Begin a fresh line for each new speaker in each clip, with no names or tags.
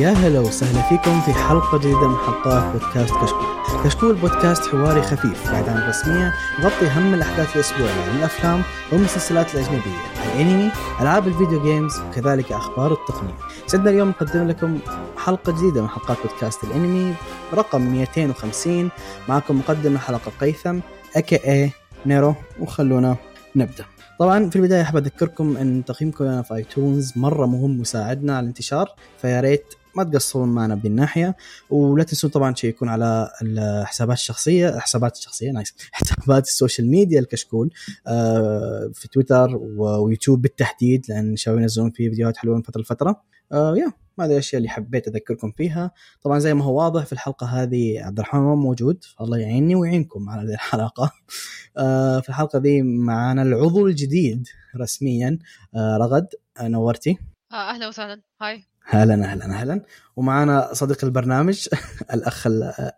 يا هلا وسهلا فيكم في حلقة جديدة من حلقات بودكاست كشكول. كشكول بودكاست حواري خفيف بعيد عن الرسمية يغطي أهم الأحداث الأسبوعية من الأفلام والمسلسلات الأجنبية، الأنمي، ألعاب ال video games وكذلك أخبار التقنية. سعدنا اليوم نقدم لكم حلقة جديدة من حلقات بودكاست الأنمي رقم 250 معكم مقدم الحلقة قيثم a.k.a نيرو وخلونا نبدأ. طبعا في البداية أحب أذكركم أن تقييمكم لنا في iTunes مرة مهم وساعدنا على الانتشار فيا ريت ما تقصرون معنا بالناحية ولا تنسون طبعا ت check ون على الحسابات الشخصية حسابات الشخصية nice حسابات ال social media الكشكول آه في تويتر ويوتيوب بالتحديد لأن شباب ينزلون فيه فيديوهات حلوة من فترة لفترة. yeah هذه الاشياء اللي حبيت أذكركم فيها. طبعا زي ما هو واضح في الحلقة هذه عبد الرحمن ما موجود الله يعيني ويعينكم على هذه الحلقة. آه في الحلقة دي معنا العضو الجديد رسميا آه رغد نورتي.
أهلا وسهلا. هاي
أهلا أهلا أهلا ومعنا صديق البرنامج الأخ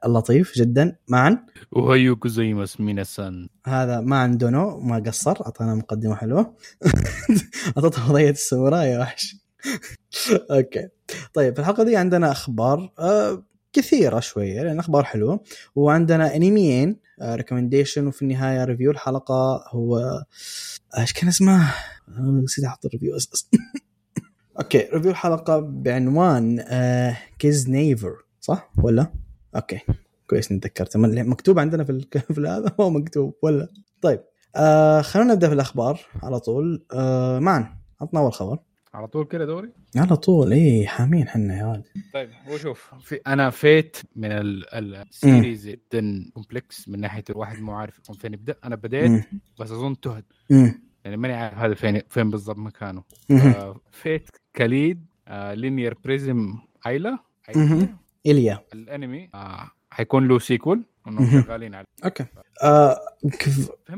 اللطيف جدا معا.
وهيو كوزيماس ميناسان
هذا معا دونو ما قصر أعطانا مقدمة حلوة. أعطته وضعية الساموراي يا وحش. أوكي. طيب في الحلقة دي عندنا أخبار آه كثيرة شوية لأن أخبار حلوة. وعندنا انميين recommendation وفي النهاية review الحلقة هو إيش كان اسمه؟ نسيت أحط ال review أساسا okay review الحلقة بعنوان آه كيزنايفر صح؟ ولا؟ okay كويس إني تذكرت مكتوب عندنا في في هذا؟ هو مكتوب ولا؟ طيب آه خلونا نبدأ في الأخبار على طول. آه معا عطنا أول خبر.
على طول كده دوري؟
على طول إيه حامين حنا يا ولد.
طيب هو شوف في أنا فيت من ال series جدا complex من ناحية الواحد مو عارف فين يبدأ. أنا بديت
مم.
بس أظن تهت
مم.
يعني ماني عارف هذا فين فين بالضبط مكانه. آه Fate/kaleid آه liner Prisma Illya
مهم. Illya
الانمي آه حيكون له
sequel.
إنهم شغالين عليه
okay آه
ده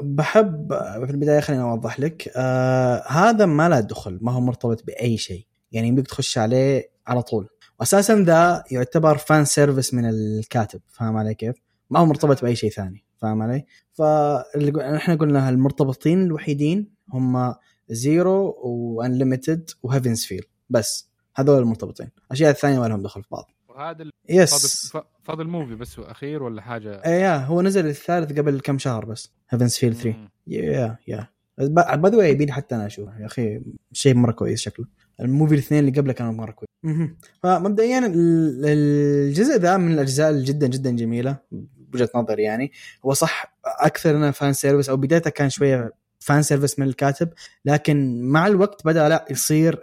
بحب في البداية خليني أوضح لك آه هذا ما له دخل ما هو مرتبط بأي شيء يعني يمديك تخش عليه على طول واساسا ذا يعتبر fan service من الكاتب فاهم علي كيف؟ ما هو مرتبط بأي شيء ثاني فاهم علي؟ فاحنا قلنا المرتبطين الوحيدين هم Zero و Unlimited و Heaven's Feel بس هذول المرتبطين. الأشياء الثانية ما لهم دخل في بعض.
وهذا
يس
فاضل فاضل movie بس هو أخير ولا حاجة؟
إيه yeah هو نزل الثالث قبل كم شهر بس. Heaven's Feel 3
مم.
yeah yeah باي ذا يبيني حتى أنا أشوفه. يا أخي شيء مرة كويس شكله. ال movie الاثنين اللي قبله كانوا مرة كويس. فمبدئيا ال- الجزء ذا من الأجزاء جدا جدا جميلة بوجهه نظري يعني. هو صح أكثر إنه fan service أو بدايته كان شوية fan service من الكاتب لكن مع الوقت بدأ لا يصير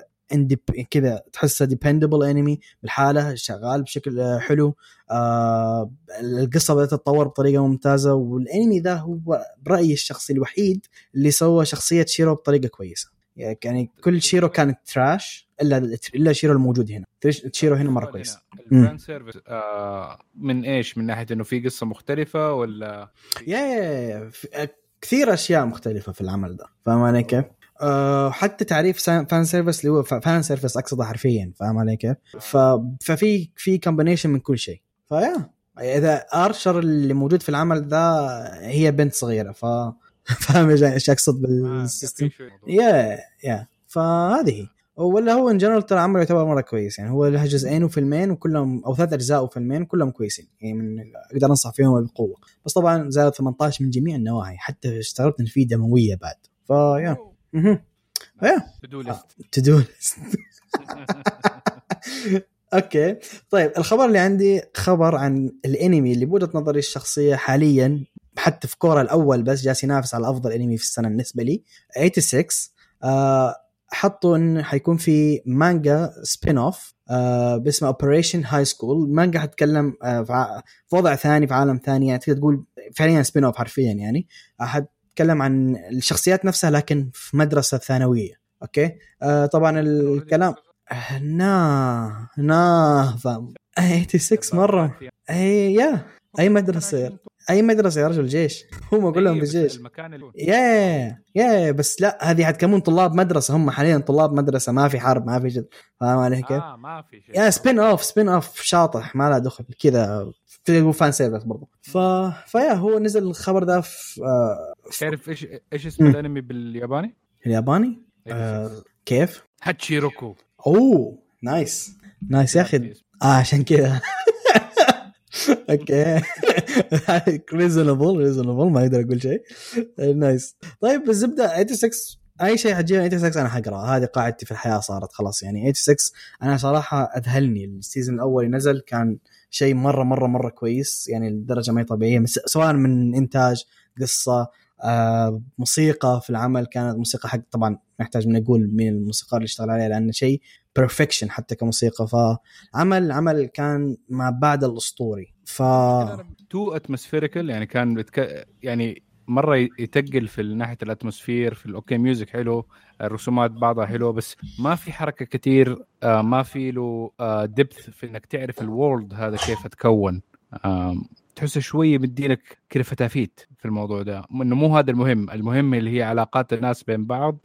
كذا تحسه dependable انمي بالحالة شغال بشكل آه، حلو آه القصة بدأت تتطور بطريقة ممتازة والانمي ذا هو برايي الشخصي الوحيد اللي سوى شخصية شيرو بطريقة كويسة. يعني كل شيرو كانت trash إلا إلا شيرو الموجود هنا. شيرو هنا
مرة
كويس. ال
fan service آه من إيش؟ من ناحية إنه في قصة مختلفة ولا؟
يا كثير أشياء مختلفة في العمل ده فاهم علي كيف؟ أه حتى تعريف fan service اللي هو fan service أقصده حرفيا فاهم علي كيف؟ ففي في combination من كل شيء ف yeah إذا أرشر اللي موجود في العمل ذا هي بنت صغيرة ف فاهم إيش
أقصد بال system؟
yeah yeah فهذه هي ولا هو in general ترى عمله يعتبر مرة كويس. يعني هو له جزئين وفيلمين وكلهم أو ثلاث أجزاء وفيلمين كلهم كويسين. يعني من أقدر أنصح فيهم بقوة. بس طبعا زائد 18 من جميع النواحي. حتى استغربت إن في دموية بعد. ف yeah. yeah
بدون ليست.
تدو okay. طيب الخبر اللي عندي خبر عن الأنمي اللي بوجهة نظري الشخصية حاليا حتى في كوره الأول بس جالس ينافس على أفضل أنمي في السنة بالنسبة لي 86 آه حطوا انه حيكون في مانجا spin-off آه باسمه Operation High School مانجا حتتكلم آه في وضع ثاني في عالم ثاني. يعني تقدر تقول فعليا spin-off حرفيا يعني. آه، حتتكلم عن الشخصيات نفسها لكن في مدرسة ثانوية. okay؟ آه طبعا الكلام nah nah فاهم 86 مرة. اي yeah. أي مدرسة. أي مدرسه يا رجل جيش هم كلهم
إيه، بس
بالجيش.
المكان اللي
yeah yeah بس لا هذه حتكونون طلاب مدرسة هم حاليا طلاب مدرسة ما في حرب ما في جد فاهم علي كيف؟
آه ما في شيء.
yeah spin-off spin-off شاطح ما له دخل كذا. في fan service برضه ف... ف yeah هو نزل الخبر ذا في, آه في
تعرف إيش إيش اسم. الأنمي بالياباني؟
الياباني؟ آه كيف؟
hachiroku.
oh nice nice يا أخي. آه عشان كذا. okay. reasonable reasonable ما أقدر أقول شيء. nice طيب الزبدة 86 أي شيء حتجينا 86 أنا حقرأه. هذه قاعدتي في الحياة صارت خلاص. يعني 86 أنا صراحة أذهلني. ال season الأول نزل كان شيء مرة مرة مرة كويس. يعني لدرجة ما هي طبيعية. سواء من إنتاج قصة آه موسيقى في العمل كانت موسيقى حق طبعا نحتاج من نقول مين الموسيقار اللي اشتغل عليه لأنه شيء perfection حتى كموسيقى. فعمل عمل كان ما بعد الأسطوري. ف
too atmospherical يعني كان بتك... يعني مرة يتقل في ناحية ال atmosphere في ال okay music حلو الرسومات بعضها حلوة بس ما في حركة كثير آه، ما في له depth في إنك تعرف ال world هذا كيف اتكون تحس شوية مدينك كذا فتافيت في الموضوع ده. إنه مو هذا المهم. المهم اللي هي علاقات الناس بين بعض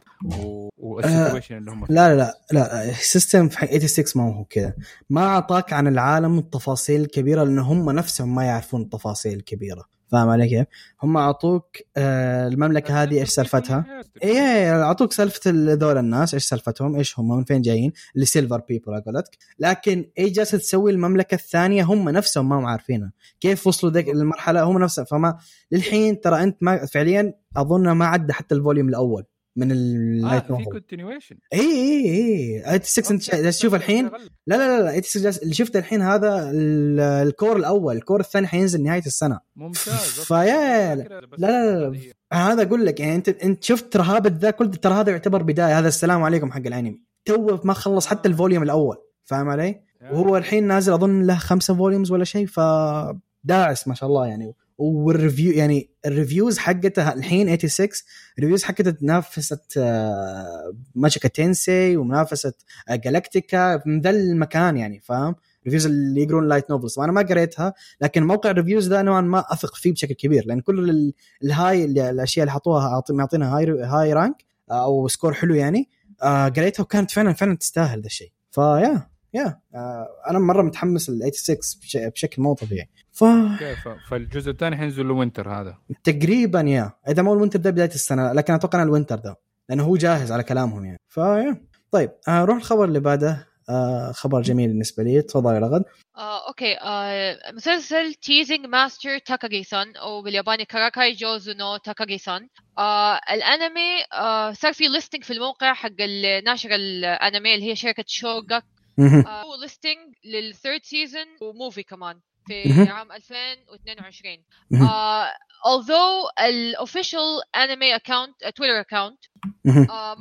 وال situation
آه
اللي هم
لا لا لا لا. ال system في 86 ما هو كذا. ما أعطاك عن العالم التفاصيل الكبيرة لأنه هم نفسهم ما يعرفون التفاصيل الكبيرة. فاهم علي كيف؟ هم أعطوك آه المملكة هذه إيش سالفتها؟ اي أعطوك سالفة ذول الناس إيش سالفتهم؟ إيش هم من فين جايين؟ اللي silver people اقولك لكن إيش جالسة تسوي المملكة الثانية هم نفسهم ما هم عارفينها كيف وصلوا ذيك المرحلة هم نفسهم فما للحين ترى أنت ما فعليا أظن ما عدى حتى ال volume الأول من ال light
آه في
novel
continuation
اي اي اي 86 أنت تشوف الحين. لا لا لا 86 جالس اللي شفته الحين هذا ال- الكور الأول الكور الثاني حينزل نهاية السنة.
ممتاز
ف yeah. لا لا لا هذا أقول لك يعني انت أنت شفت هذا ذا كل ترى هذا يعتبر بداية. هذا السلام عليكم حق الأنمي. توه ما خلص حتى ال volume الأول فاهم علي؟ وهو الحين نازل أظن له خمسة volumes ولا شيء فداعس ما شاء الله يعني. وال review يعني ال reviews حقته الحين 86 ال reviews حقته تنافست آه، ماجيكا تنسي ومنافسه آه، جالاكتيكا من ذا المكان يعني فاهم؟ reviews اللي يقرون light novels وأنا ما قريتها لكن موقع ال reviews ذا نوعا ما أثق فيه بشكل كبير لأن كل ال- ال high اللي- الأشياء اللي حطوها معطينها high high rank أو score حلو يعني آه، قريتها وكانت فعلا فعلا تستاهل ذا الشيء. ف yeah yeah آه، أنا مرة متحمس لل 86 بش- بشكل مو طبيعي. ف
كيف؟ فالجزء الثاني حينزل له winter هذا.
تقريبا yeah إذا مو ال winter ده بداية السنة لكن أتوقع ال winter ده. لأنه هو جاهز على كلامهم يعني. ف yeah طيب آه، نروح الخبر اللي بعده. آه، خبر جميل بالنسبة لي. تفضل يا رغد.
آه، okay. آه، مسلسل Teasing Master Takagi-san أو بالياباني Karakai Jouzu no Takagi-san آه، الأنمي آه، صار في listing في الموقع حق الناشر الأنمي اللي هي شركة
شوغاكوكان.
آه، هو listing لل third season و
movie كمان.
في عام 2022
مهم.
آه although ال official anime account
Twitter
account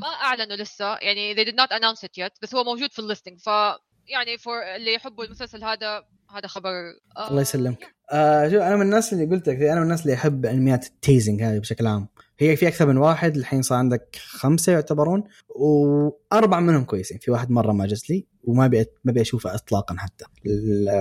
ما أعلنوا لسه يعني they did not announce it yet بس هو موجود في ال listing ف يعني for اللي يحبوا المسلسل هذا هذا خبر آه
الله يسلمك آه شوف أنا من الناس اللي قلت لك أنا من الناس اللي يحب انميات ال teasing هذه بشكل عام هي في أكثر من واحد الحين صار عندك خمسة يعتبرون وأربعة منهم كويسين. في واحد مرة ما جلس لي وما أبي ما أبي أشوفه اطلاقا حتى.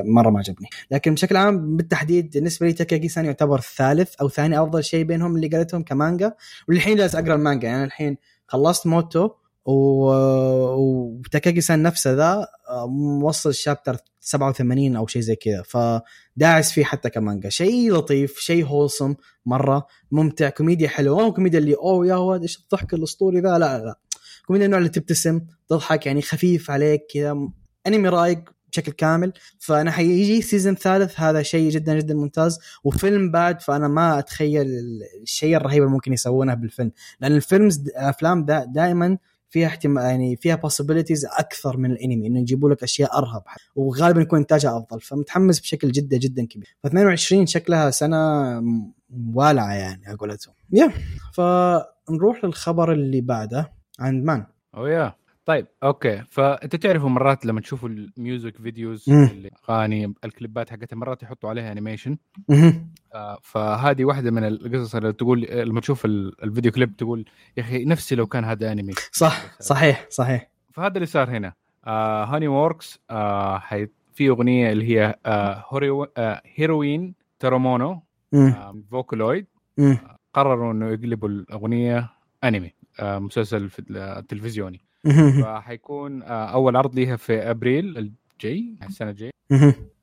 مرة ما عجبني. لكن بشكل عام بالتحديد بالنسبة لي تاكاكي سان يعتبر ثالث أو ثاني أفضل شيء بينهم اللي قريتهم كمانجا. والحين جالس أقرأ المانجا. يعني الحين خلصت موتو وتاكاكي سان نفسه ذا آه، موصل ال chapter 87 أو شيء زي كذا. فداعس فيه حتى كمانجا. شيء لطيف شيء wholesome مرة. ممتع. كوميديا حلوة. ما هو كوميديا اللي أوه يا ولد إيش الضحك الأسطوري ذا؟ لا لا. كوميديا النوع اللي تبتسم تضحك يعني خفيف عليك كذا. أنمي رايق بشكل كامل. فأنا حيجي season ثالث هذا شيء جدا جدا ممتاز. وفيلم بعد فأنا ما أتخيل الشيء الرهيب اللي ممكن يسوونه بالفيلم. لأن ال films الافلام دا دائما فيها احتمال يعني فيها possibilities أكثر من الأنمي إنه يجيبوا لك أشياء أرهب وغالبا يكون إنتاجها أفضل فمتحمس بشكل جدا جدا كبير. ف 22 شكلها سنة والعه يعني على قولتهم. yeah فنروح للخبر اللي بعده عند مان.
oh yeah طيب okay فأنت تعرفوا مرات لما تشوفوا ال music
videos.
الاغاني الكليبات حقتها مرات يحطوا عليها
animation.
آه، فهذه واحدة من القصص اللي تقول لما تشوف ال- ال video clip تقول يا أخي نفسي لو كان هذا انمي
صح صحيح صحيح
فهذا اللي صار هنا آه HoneyWorks آه حي في أغنية اللي هي آه هوريو آه heroine تيرومونو
مم.
آه Vocaloid
مم.
قرروا إنه يقلبوا الأغنية انمي آه مسلسل التلفزيوني
مهم.
فحيكون آه أول عرض ليها في أبريل الجاي السنة
الجاية.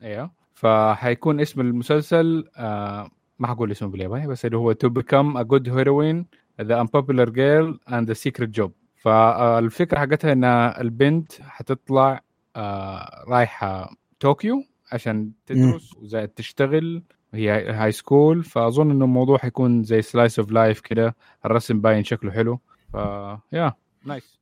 أيوه. فحيكون اسم المسلسل آه ما حقول اسمه بالياباني بس اللي هو To Become a Good Heroine The Unpopular Girl and the Secret Job. فالفكرة حقتها إن البنت حتطلع آه رايحة طوكيو عشان تدرس وزائد تشتغل هي high school فأظن إنه الموضوع حيكون زي slice of life كده الرسم باين شكله حلو. ف
yeah nice.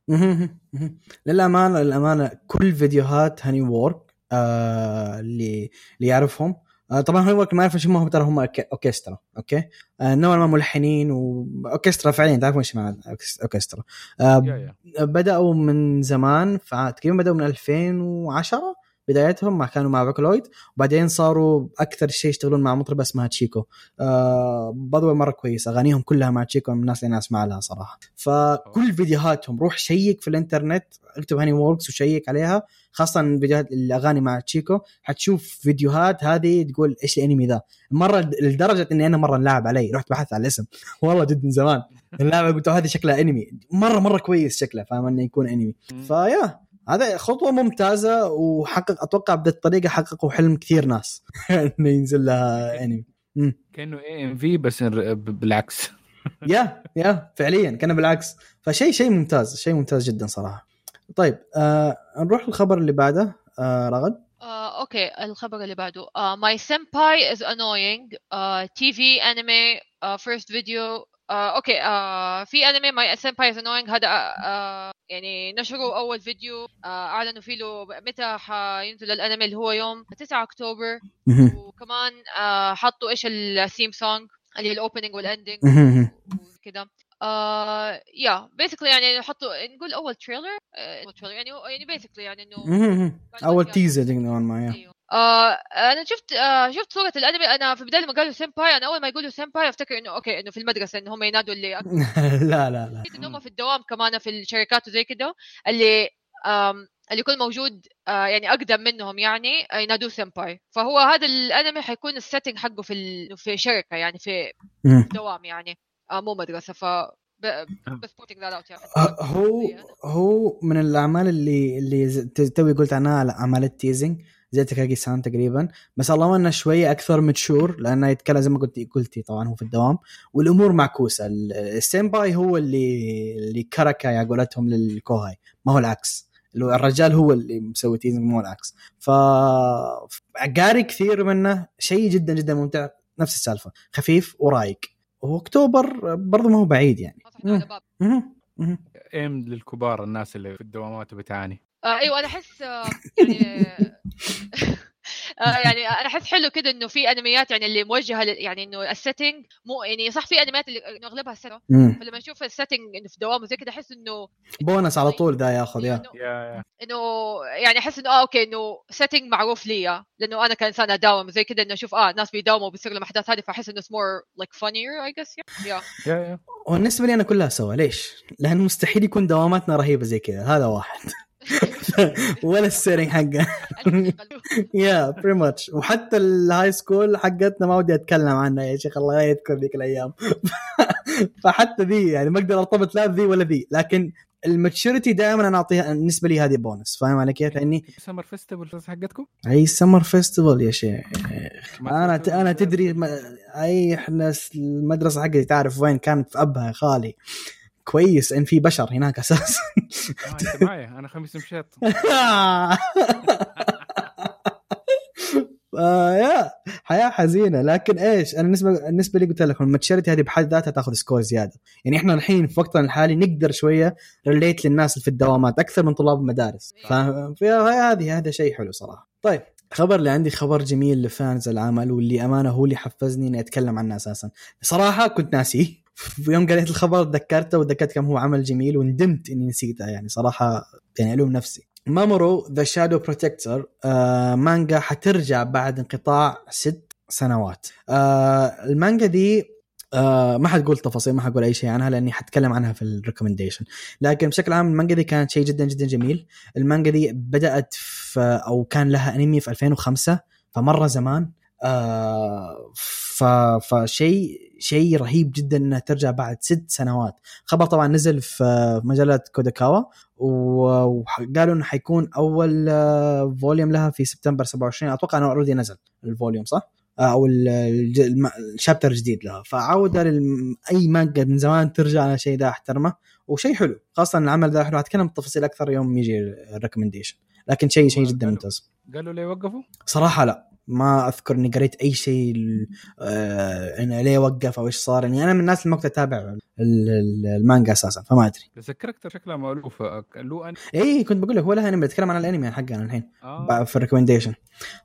للأمانة للأمانة كل فيديوهات HoneyWorks آه اللي اللي يعرفهم آه طبعا HoneyWorks ما يعرف إيش هم ترى هم اوركسترا okay؟ آه نوعا ما ملحنين واوركسترا فعليا تعرفون إيش معنى اوركسترا آه بدأوا من زمان فتقريبا بدأوا من 2010 بدايتهم ما كانوا مع Vocaloid وبعدين صاروا أكثر شيء يشتغلون مع مطربه اسمها CHiCO. آه بضوى مرة كويس أغانيهم كلها مع CHiCO من الناس اللي أنا اسمع لها صراحة. فكل فيديوهاتهم روح check في الإنترنت اكتب HoneyWorks و check عليها خاصة فيديوهات الأغاني مع CHiCO. حتشوف فيديوهات هذه تقول إيش الأنمي ذا؟ مرة لدرجة إني أنا مرة نلعب علي رحت بحثت على الاسم. والله جد من زمان. اللعبه قلت هذه شكلها أنمي. مره مرة كويس شكله فاهم؟ إنه يكون أنمي. ف yeah. هذا خطوة ممتازة وحقق أتوقع بهذه الطريقة حققوا حلم كثير ناس. إنه ينزل لها انمي.
كأنه AMV بس بالعكس.
yeah yeah فعليا كان بالعكس. فشيء شيء ممتاز شيء ممتاز جدا صراحة. طيب آه نروح للخبر اللي بعده آه رغد.
آه، okay الخبر اللي بعده. uh, my senpai is annoying. uh, TV anime uh, uh, okay uh, في أنمي my senpai is annoying هذا uh, يعني نشروا أول فيديو uh, أعلنوا فيه له متى حينزل الأنمي اللي هو يوم 9
أكتوبر.
وكمان uh, حطوا إيش ال theme song اللي هي ال opening وال ending
مهم.
وكذا آه yeah basically يعني حطوا نقول أول trailer trailer يعني يعني basically يعني
إنه. أول teaser نوعا ما
yeah. آه أنا شفت آه شفت صورة الأنمي أنا في بدايه لما قالوا senpai أنا أول ما يقولوا senpai أفتكر إنه okay إنه في المدرسة إنه هم ينادوا اللي
لا لا لا
إنه هم في الدوام كمان في الشركات وزي كده اللي اللي يكون موجود آه يعني أقدم منهم يعني آه، ينادوه senpai فهو هذا الأنمي حيكون ال setting حقه في. في شركة يعني في. دوام يعني آه مو مدرسه ف بس putting that out يعني
ه- هو هو من الأعمال اللي اللي توي قلت عنها على أعمال ال teasing زي تكاكي سان تقريبا. بس اللهم إنه شوية أكثر mature لأنه يتكلم زي ما قلت قلتي طبعا هو في الدوام. والأمور معكوسة. ال- ال senpai هو اللي اللي كركة يا قولتهم لل kouhai. ما هو العكس. الرجال هو اللي مسوي teasing مو العكس. ف قاري كثير منه. شيء جدا جدا ممتع. نفس السالفة. خفيف ورايق. واكتوبر برضه ما هو بعيد يعني.
أنمي للكبار الناس اللي في الدوامات وبتعاني
آه أيوه أنا أحس آه يعني يعني أنا أحس حلو كده إنه في أنميات يعني اللي موجهة يعني إنه ال setting مو يعني صح في أنميات اللي إنه أغلبها
setting.
فلما نشوف ال setting إنه في دوام وزي كده أحس إنه
بونس على طول ده ياخذ yeah.
إنه-
yeah yeah.
إنه يعني أحس إنه آه okay إنه setting معروف لي لأنه أنا كإنسان أداوم وزي كده إنه أشوف آه ناس بيداوموا وبيصير لهم أحداث هذه فأحس إنه more like familiar I guess yeah.
yeah. yeah
والنسبة لي أنا كلها سوا ليش؟ لأنه مستحيل يكون دواماتنا رهيبة زي كذا هذا واحد. ولا ال setting حقه. yeah pretty much وحتى ال high school حقتنا ما ودي أتكلم عنها يا شيخ الله لا يذكر ذيك الأيام. فحتى ذي يعني ما أقدر أرتبط لا ذي ولا ذي. لكن ال maturity دائما أنا أعطيها بالنسبة لي هذه بونس فاهم علي كيف؟ لأني
summer festival حقتكم؟
أي summer festival يا شيخ. أنا
أنا؟
تدري ما أي إحنا المدرسة حقتي تعرف وين كانت في أبها يا خالي. كويس إن في بشر هناك أساسا.
آه، أنت معي أنا خميس مشيط
آه يا حياة حزينة. لكن إيش أنا بالنسبة بالنسبة لي قلت لكم ال maturity هذه بحد ذاتها تأخذ score زيادة. يعني إحنا الحين في وقتنا الحالي نقدر شوية relate للناس اللي في الدوامات أكثر من طلاب المدارس. فهذه هذا شيء حلو صراحة. طيب الخبر اللي عندي خبر جميل ل fans العمل واللي أمانة هو اللي حفزني إني أتكلم عنه أساسا. صراحة كنت ناسيه. في يوم قريت الخبر تذكرته وتذكرت كم هو عمل جميل وندمت إني نسيته يعني صراحة يعني ألوم نفسي. Mamoru the Shadow Protector مانجا حترجع بعد انقطاع ست سنوات. آه المانجا دي آه ما حتقول تفاصيل ما حقول أي شيء عنها لأني حتكلم عنها في ال recommendation لكن بشكل عام المانجا دي كانت شيء جدا جدا جميل. المانجا دي بدأت في أو كان لها أنمي في 2005 فمرة زمان. آه فشيء شيء رهيب جدا إنها ترجع بعد ست سنوات. خبر طبعا نزل في مجلة كوداكاوا وقالوا إنه حيكون أول آه، volume لها في سبتمبر 27 أتوقع إنه already نزل ال volume صح؟ آه، أو ال chapter الجديد لها. فعودة لل- أي مانجا من زمان ترجع على شيء ده أحترمه وشيء حلو. خاصة العمل ده حلو. هتكلم بالتفاصيل أكثر يوم يجي ال recommendation لكن شيء شيء جدا ممتاز.
قالوا لي يوقفوا
صراحة لا. ما أذكر إني قريت أي شيء آه انه ليه وقف أو إيش صار. يعني أنا من الناس اللي ما كنت أتابع ال- ال- المانجا أساسا فما أدري.
بس ال character شكلها مألوف. له أن...
اي كنت بقول لك هو لها انمي بتكلم عن الأنمي حقنا الحين
آه.
في ال recommendation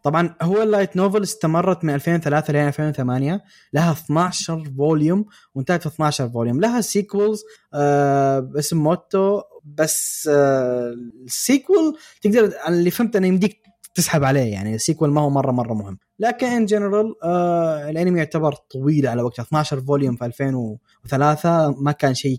طبعا هو ال light novel استمرت من 2003 ل 2008 لها 12 volume وانتهت في 12 volume لها sequels آه باسم موتو بس آه ال sequel تقدر اللي فهمت أنه يمديك تسحب عليه يعني ال sequel ما هو مرة مرة مهم. لكن in general آه الانمي يعتبر طويل على وقته 12 volume في 2003 ما كان شيء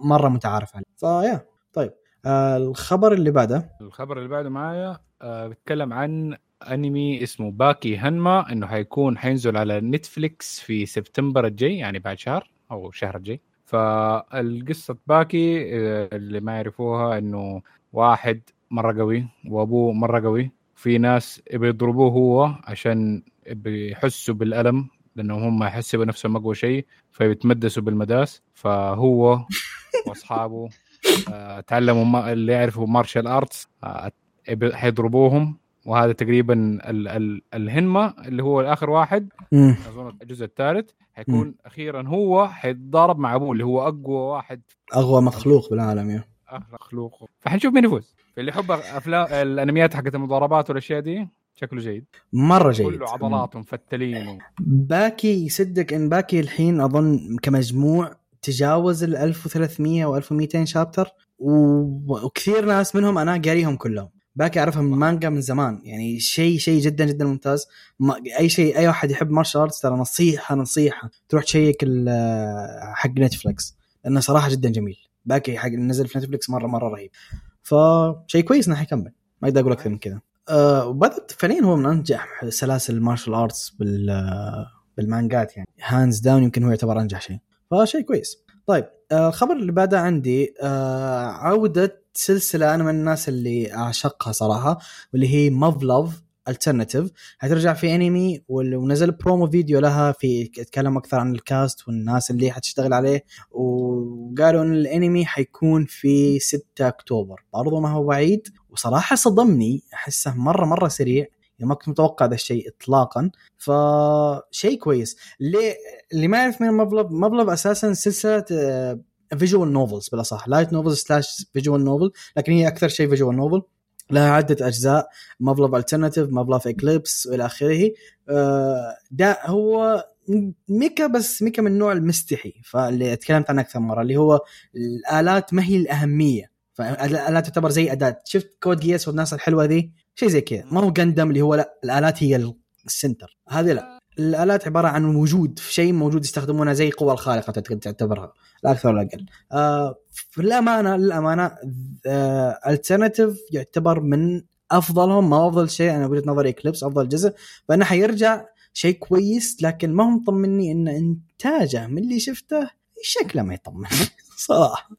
مرة متعارف عليه. ف yeah طيب آه الخبر اللي بعده.
الخبر اللي بعده معايا آه بيتكلم عن انمي اسمه باكي هنما إنه حيكون حينزل على Netflix في سبتمبر الجاي يعني بعد شهر أو شهر الجاي. فالقصة باكي آه، اللي ما يعرفوها إنه واحد مرة قوي وأبوه مرة قوي. في ناس بيضربوه هو عشان بيحسوا بالألم لأنهم هم يحسوا بنفسهم أقوى شيء فبيتمدسوا بالمداس. فهو وأصحابه آه، تعلموا ما- اللي يعرفوا مارشال ارتس حيضربوهم. وهذا تقريبا ال ال الهنما اللي هو آخر واحد. أظن الجزء الثالث. حيكون أخيرا هو حيتضارب مع أبوه اللي هو أقوى واحد.
اقوى مخلوق بالعالم يا.
مخلوق. فحنشوف مين يفوز. اللي يحب افلام الأنميات حقت المضاربات والأشياء دي شكله جيد.
مرة جيد.
كله عضلات ومفتلين و...
باكي يصدق إن باكي الحين أظن كمجموع تجاوز ال 1300 أو 1200 chapter و- وكثير ناس منهم أنا قاريهم كلهم. باكي اعرفها من مانجا من زمان. يعني شيء شيء جدا جدا ممتاز. ما أي شيء أي واحد يحب martial arts ترى نصيحة نصيحة. تروح تشيك ال- حق Netflix لأنه صراحة جدا جميل. باكي حق نزل في Netflix مره مرة رهيب. فشيء كويس إنه حيكمل. ما أقدر أقول أكثر من كذا. أه وبدت فعليا هو من أنجح سلاسل ال martial arts بال بالمانجات يعني. hands down يمكن هو يعتبر أنجح شيء. فشيء كويس. طيب آه، الخبر اللي بعده عندي آه، عودة سلسلة أنا من الناس اللي أعشقها صراحة واللي هي Muv-Luv Alternative حترجع في انمي ونزل promo video لها في يتكلم أكثر عن ال cast والناس اللي حتشتغل عليه. وقالوا إن الانمي حيكون في 6 أكتوبر. برضو ما هو بعيد. وصراحة صدمني. أحسه مرة مرة سريع. يعني ما كنت متوقع ذا الشيء اطلاقا. فشيء كويس. ليه؟ اللي ما يعرف مين Muv-Luv Muv-Luv أساسا سلسلة visual novels بالاصح light novels slash visual novel لكن هي أكثر شيء visual novel لها عدة أجزاء Muv-Luv Alternative Muv-Luv Eclipse وإلى آخره. آه، ده هو mecha بس mecha من النوع المستحي فاللي تكلمت عنه أكثر مرة اللي هو الآلات ما هي الأهمية. فالآلات تعتبر زي أداة. شفت Code Geass والناس الحلوة ذي؟ شيء زي كذا. ما هو Gundam اللي هو لا الآلات هي ال center هذه لا. الآلات عبارة عن وجود في شيء موجود يستخدمونها زي قوى الخارقة تعتبرها لا أكثر ولا أقل. آه في الأمانة للأمانة Alternative يعتبر من أفضلهم ما أفضل شيء أنا وجهة نظري Eclipse أفضل جزء فإنه حيرجع شيء كويس لكن ما هو مطمني إن إنتاجه من اللي شفته شكله ما يطمن صراحة.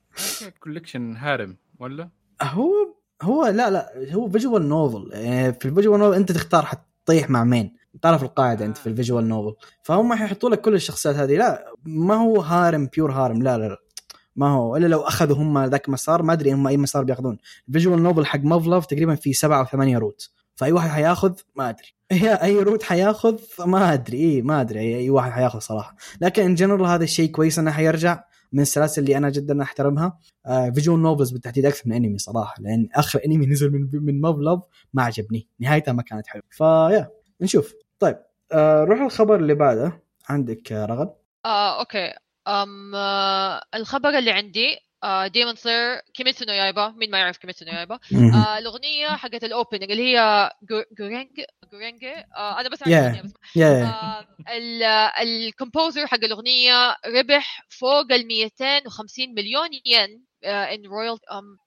collection harem ولا؟
هو هو لا لا هو visual novel يعني في ال visual novel أنت تختار حتطيح مع مين؟ تعرف القاعدة أنت في ال visual novel فهم حيحطوا لك كل الشخصيات هذه. لا ما هو harem pure harem. لا لا, لا. ما هو. إلا لو أخذوا هم ذاك المسار ما أدري هم أي مسار بيأخذون. ال visual novel حق Muv-Luv تقريبا في سبعة أو ثمانية route فأي واحد حيأخذ؟ ما أدري. هي أي route حيأخذ؟ ما أدري. اي ما أدري. أي, أي واحد حيأخذ صراحة. لكن in general هذا الشيء كويس إنه حيرجع من السلاسل اللي أنا جدا أحترمها. آه visual novels بالتحديد أكثر من انمي صراحة. لأن آخر انمي نزل من من Muv-Luv ما عجبني. نهايته ما كانت حلوة. ف yeah نشوف. طيب آه روح الخبر اللي بعده. عندك رغد
آه okay. أم آه الخبر اللي عندي آه Demon Slayer Kimetsu no Yaiba. مين ما يعرف Kimetsu no Yaiba؟ آه الأغنية حقت ال opening اللي هي Gurenge Gurenge؟ آه أنا بس أعرف
Yeah.
بس.
yeah
آه ال- composer حق الأغنية ربح فوق ال 250 مليون ين. in royal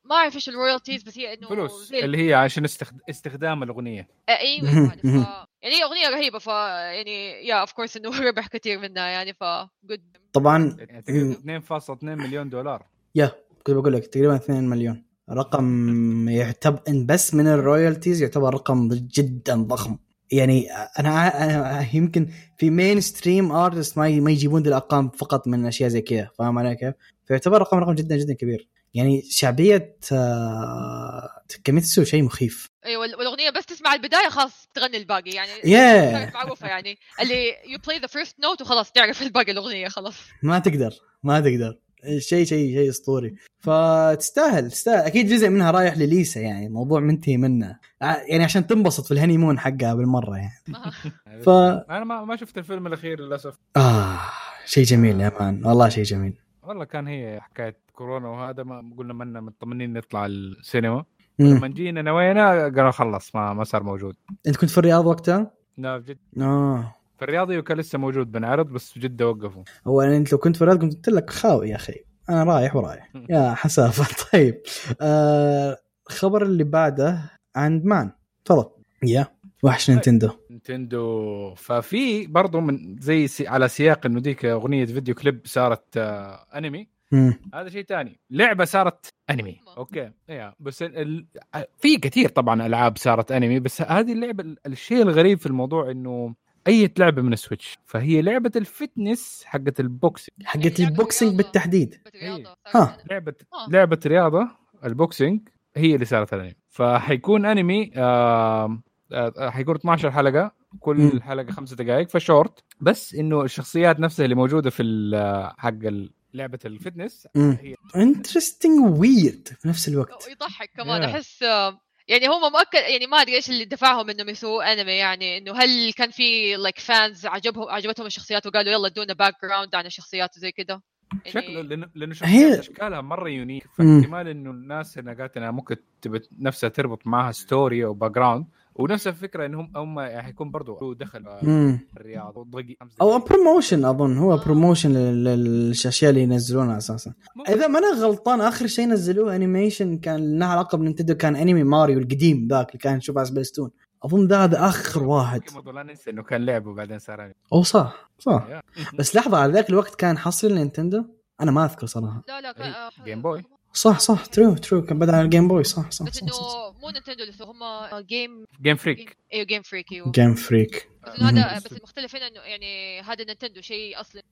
ما أعرف إيش ال royalties بس هي إنه
فلوس اللي هي عشان استخد... استخدام الأغنية
آه،
أيوه
هذا. ف... يعني هي أغنية رهيبة ف يعني yeah of course إنه ربح كثير منها يعني ف good
طبعا
يعني تقريباً 2.2 مليون دولار
yeah كنت بقول لك تقريبا 2 مليون رقم يعتبر إن بس من ال royalties يعتبر رقم جدا ضخم يعني أنا أنا يمكن في mainstream artist ما ما يجيبون ذي الأرقام فقط من أشياء زي كذا فاهم علي كيف؟ فيعتبر رقم رقم جدا جدا كبير. يعني شعبية آه، Kimetsu شيء مخيف.
أيوه وال- والأغنية بس تسمع البداية خلاص تغني الباقي. يعني
Yeah.
معروفة يعني. اللي you play the first note وخلاص تعرف الباقي الأغنية خلاص.
ما تقدر ما تقدر. شيء شيء شيء أسطوري. فتستاهل تستاهل. أكيد جزء منها رايح لليسا يعني الموضوع منتهي منه. ع- يعني عشان تنبسط في ال honeymoon حقها بالمرة يعني. ف
أنا ما ما شفت الفيلم الأخير للأسف.
آه شيء جميل يا مان. والله شيء جميل.
والله كان هي حكاية كورونا وهذا ما قلنا منا مطمنين نطلع السينما. لما جينا نوينا قالوا خلص ما ما صار موجود.
أنت كنت في الرياض وقتها؟
لا بجد
آه.
في الرياضي وكان لسه موجود بنعرض بس في جدة وقفوا.
هو أنا أنت لو كنت في الرياض كنت قلت لك خاوي يا أخي. أنا رايح ورايح. يا حسافة. طيب. آه الخبر اللي بعده عند مان. تفضل. يا. وحش نينتندو.
نينتندو. ففي برضه من زي سي على سياق إنه ديك أغنية فيديو كليب صارت آه أنمي.
مم.
هذا شيء ثاني لعبة صارت أنمي. okay. yeah بس ال... في كثير طبعا ألعاب صارت أنمي بس هذه اللعبة ال- الشيء الغريب في الموضوع إنه أي لعبة من ال Switch فهي لعبة ال fitness حقت ال boxing.
حقت
لعبة
ال
boxing.
بالتحديد.
رياضة.
ها.
لعبه
آه.
لعبة رياضة ال boxing هي اللي صارت الانمي فحيكون أنمي آه آه حيكون 12 حلقة كل. حلقة خمسة دقائق فشورت بس إنه الشخصيات نفسها اللي موجودة في ال- حق لعبة ال
fitness.
هي
interesting weird في نفس الوقت
ويضحك كمان
Yeah.
أحس آه، يعني هم مؤكد يعني ما أدري إيش اللي دفعهم إنهم يسووا انمي يعني إنه هل كان في like fans عجبهم عجبتهم الشخصيات وقالوا يلا ادونا background عن الشخصيات وزي كذا يعني
شكله لأنه لأنه
هي-
شخصيات أشكالها مرة
unique.
فاحتمال إنه الناس هنا قالت إنها ممكن نفسها تربط معها story أو background ونفس الفكرة انهم هم حيكون برضو دخل خمس أو.
promotion أظن هو promotion للأشياء اللي ينزلونها
أساسا.
إذا ما أنا غلطان آخر شيء نزلوه animation كان له علاقة بنينتندو كان انمي ماريو القديم ذاك اللي كان نشوفه على سبيستون أظن ذا هذا آخر واحد.
لا ننسى إنه كان لعبه وبعدين صار
أو صح صح. بس لحظة على ذاك الوقت كان حصري لنينتندو أنا ما أذكر صراحة.
لا لا كان-
إيه،
آه،
Game Boy.
صح صح true true كان بدأ على ال Game Boy صح صح
بس
صح,
إنه
صح,
مو نينتندو اللي هم Game
Game Freak
أيوه Game Freak أيوه.
Game Freak
بس هذا بس المختلف هنا إنه يعني هذا نينتندو شيء أصلي.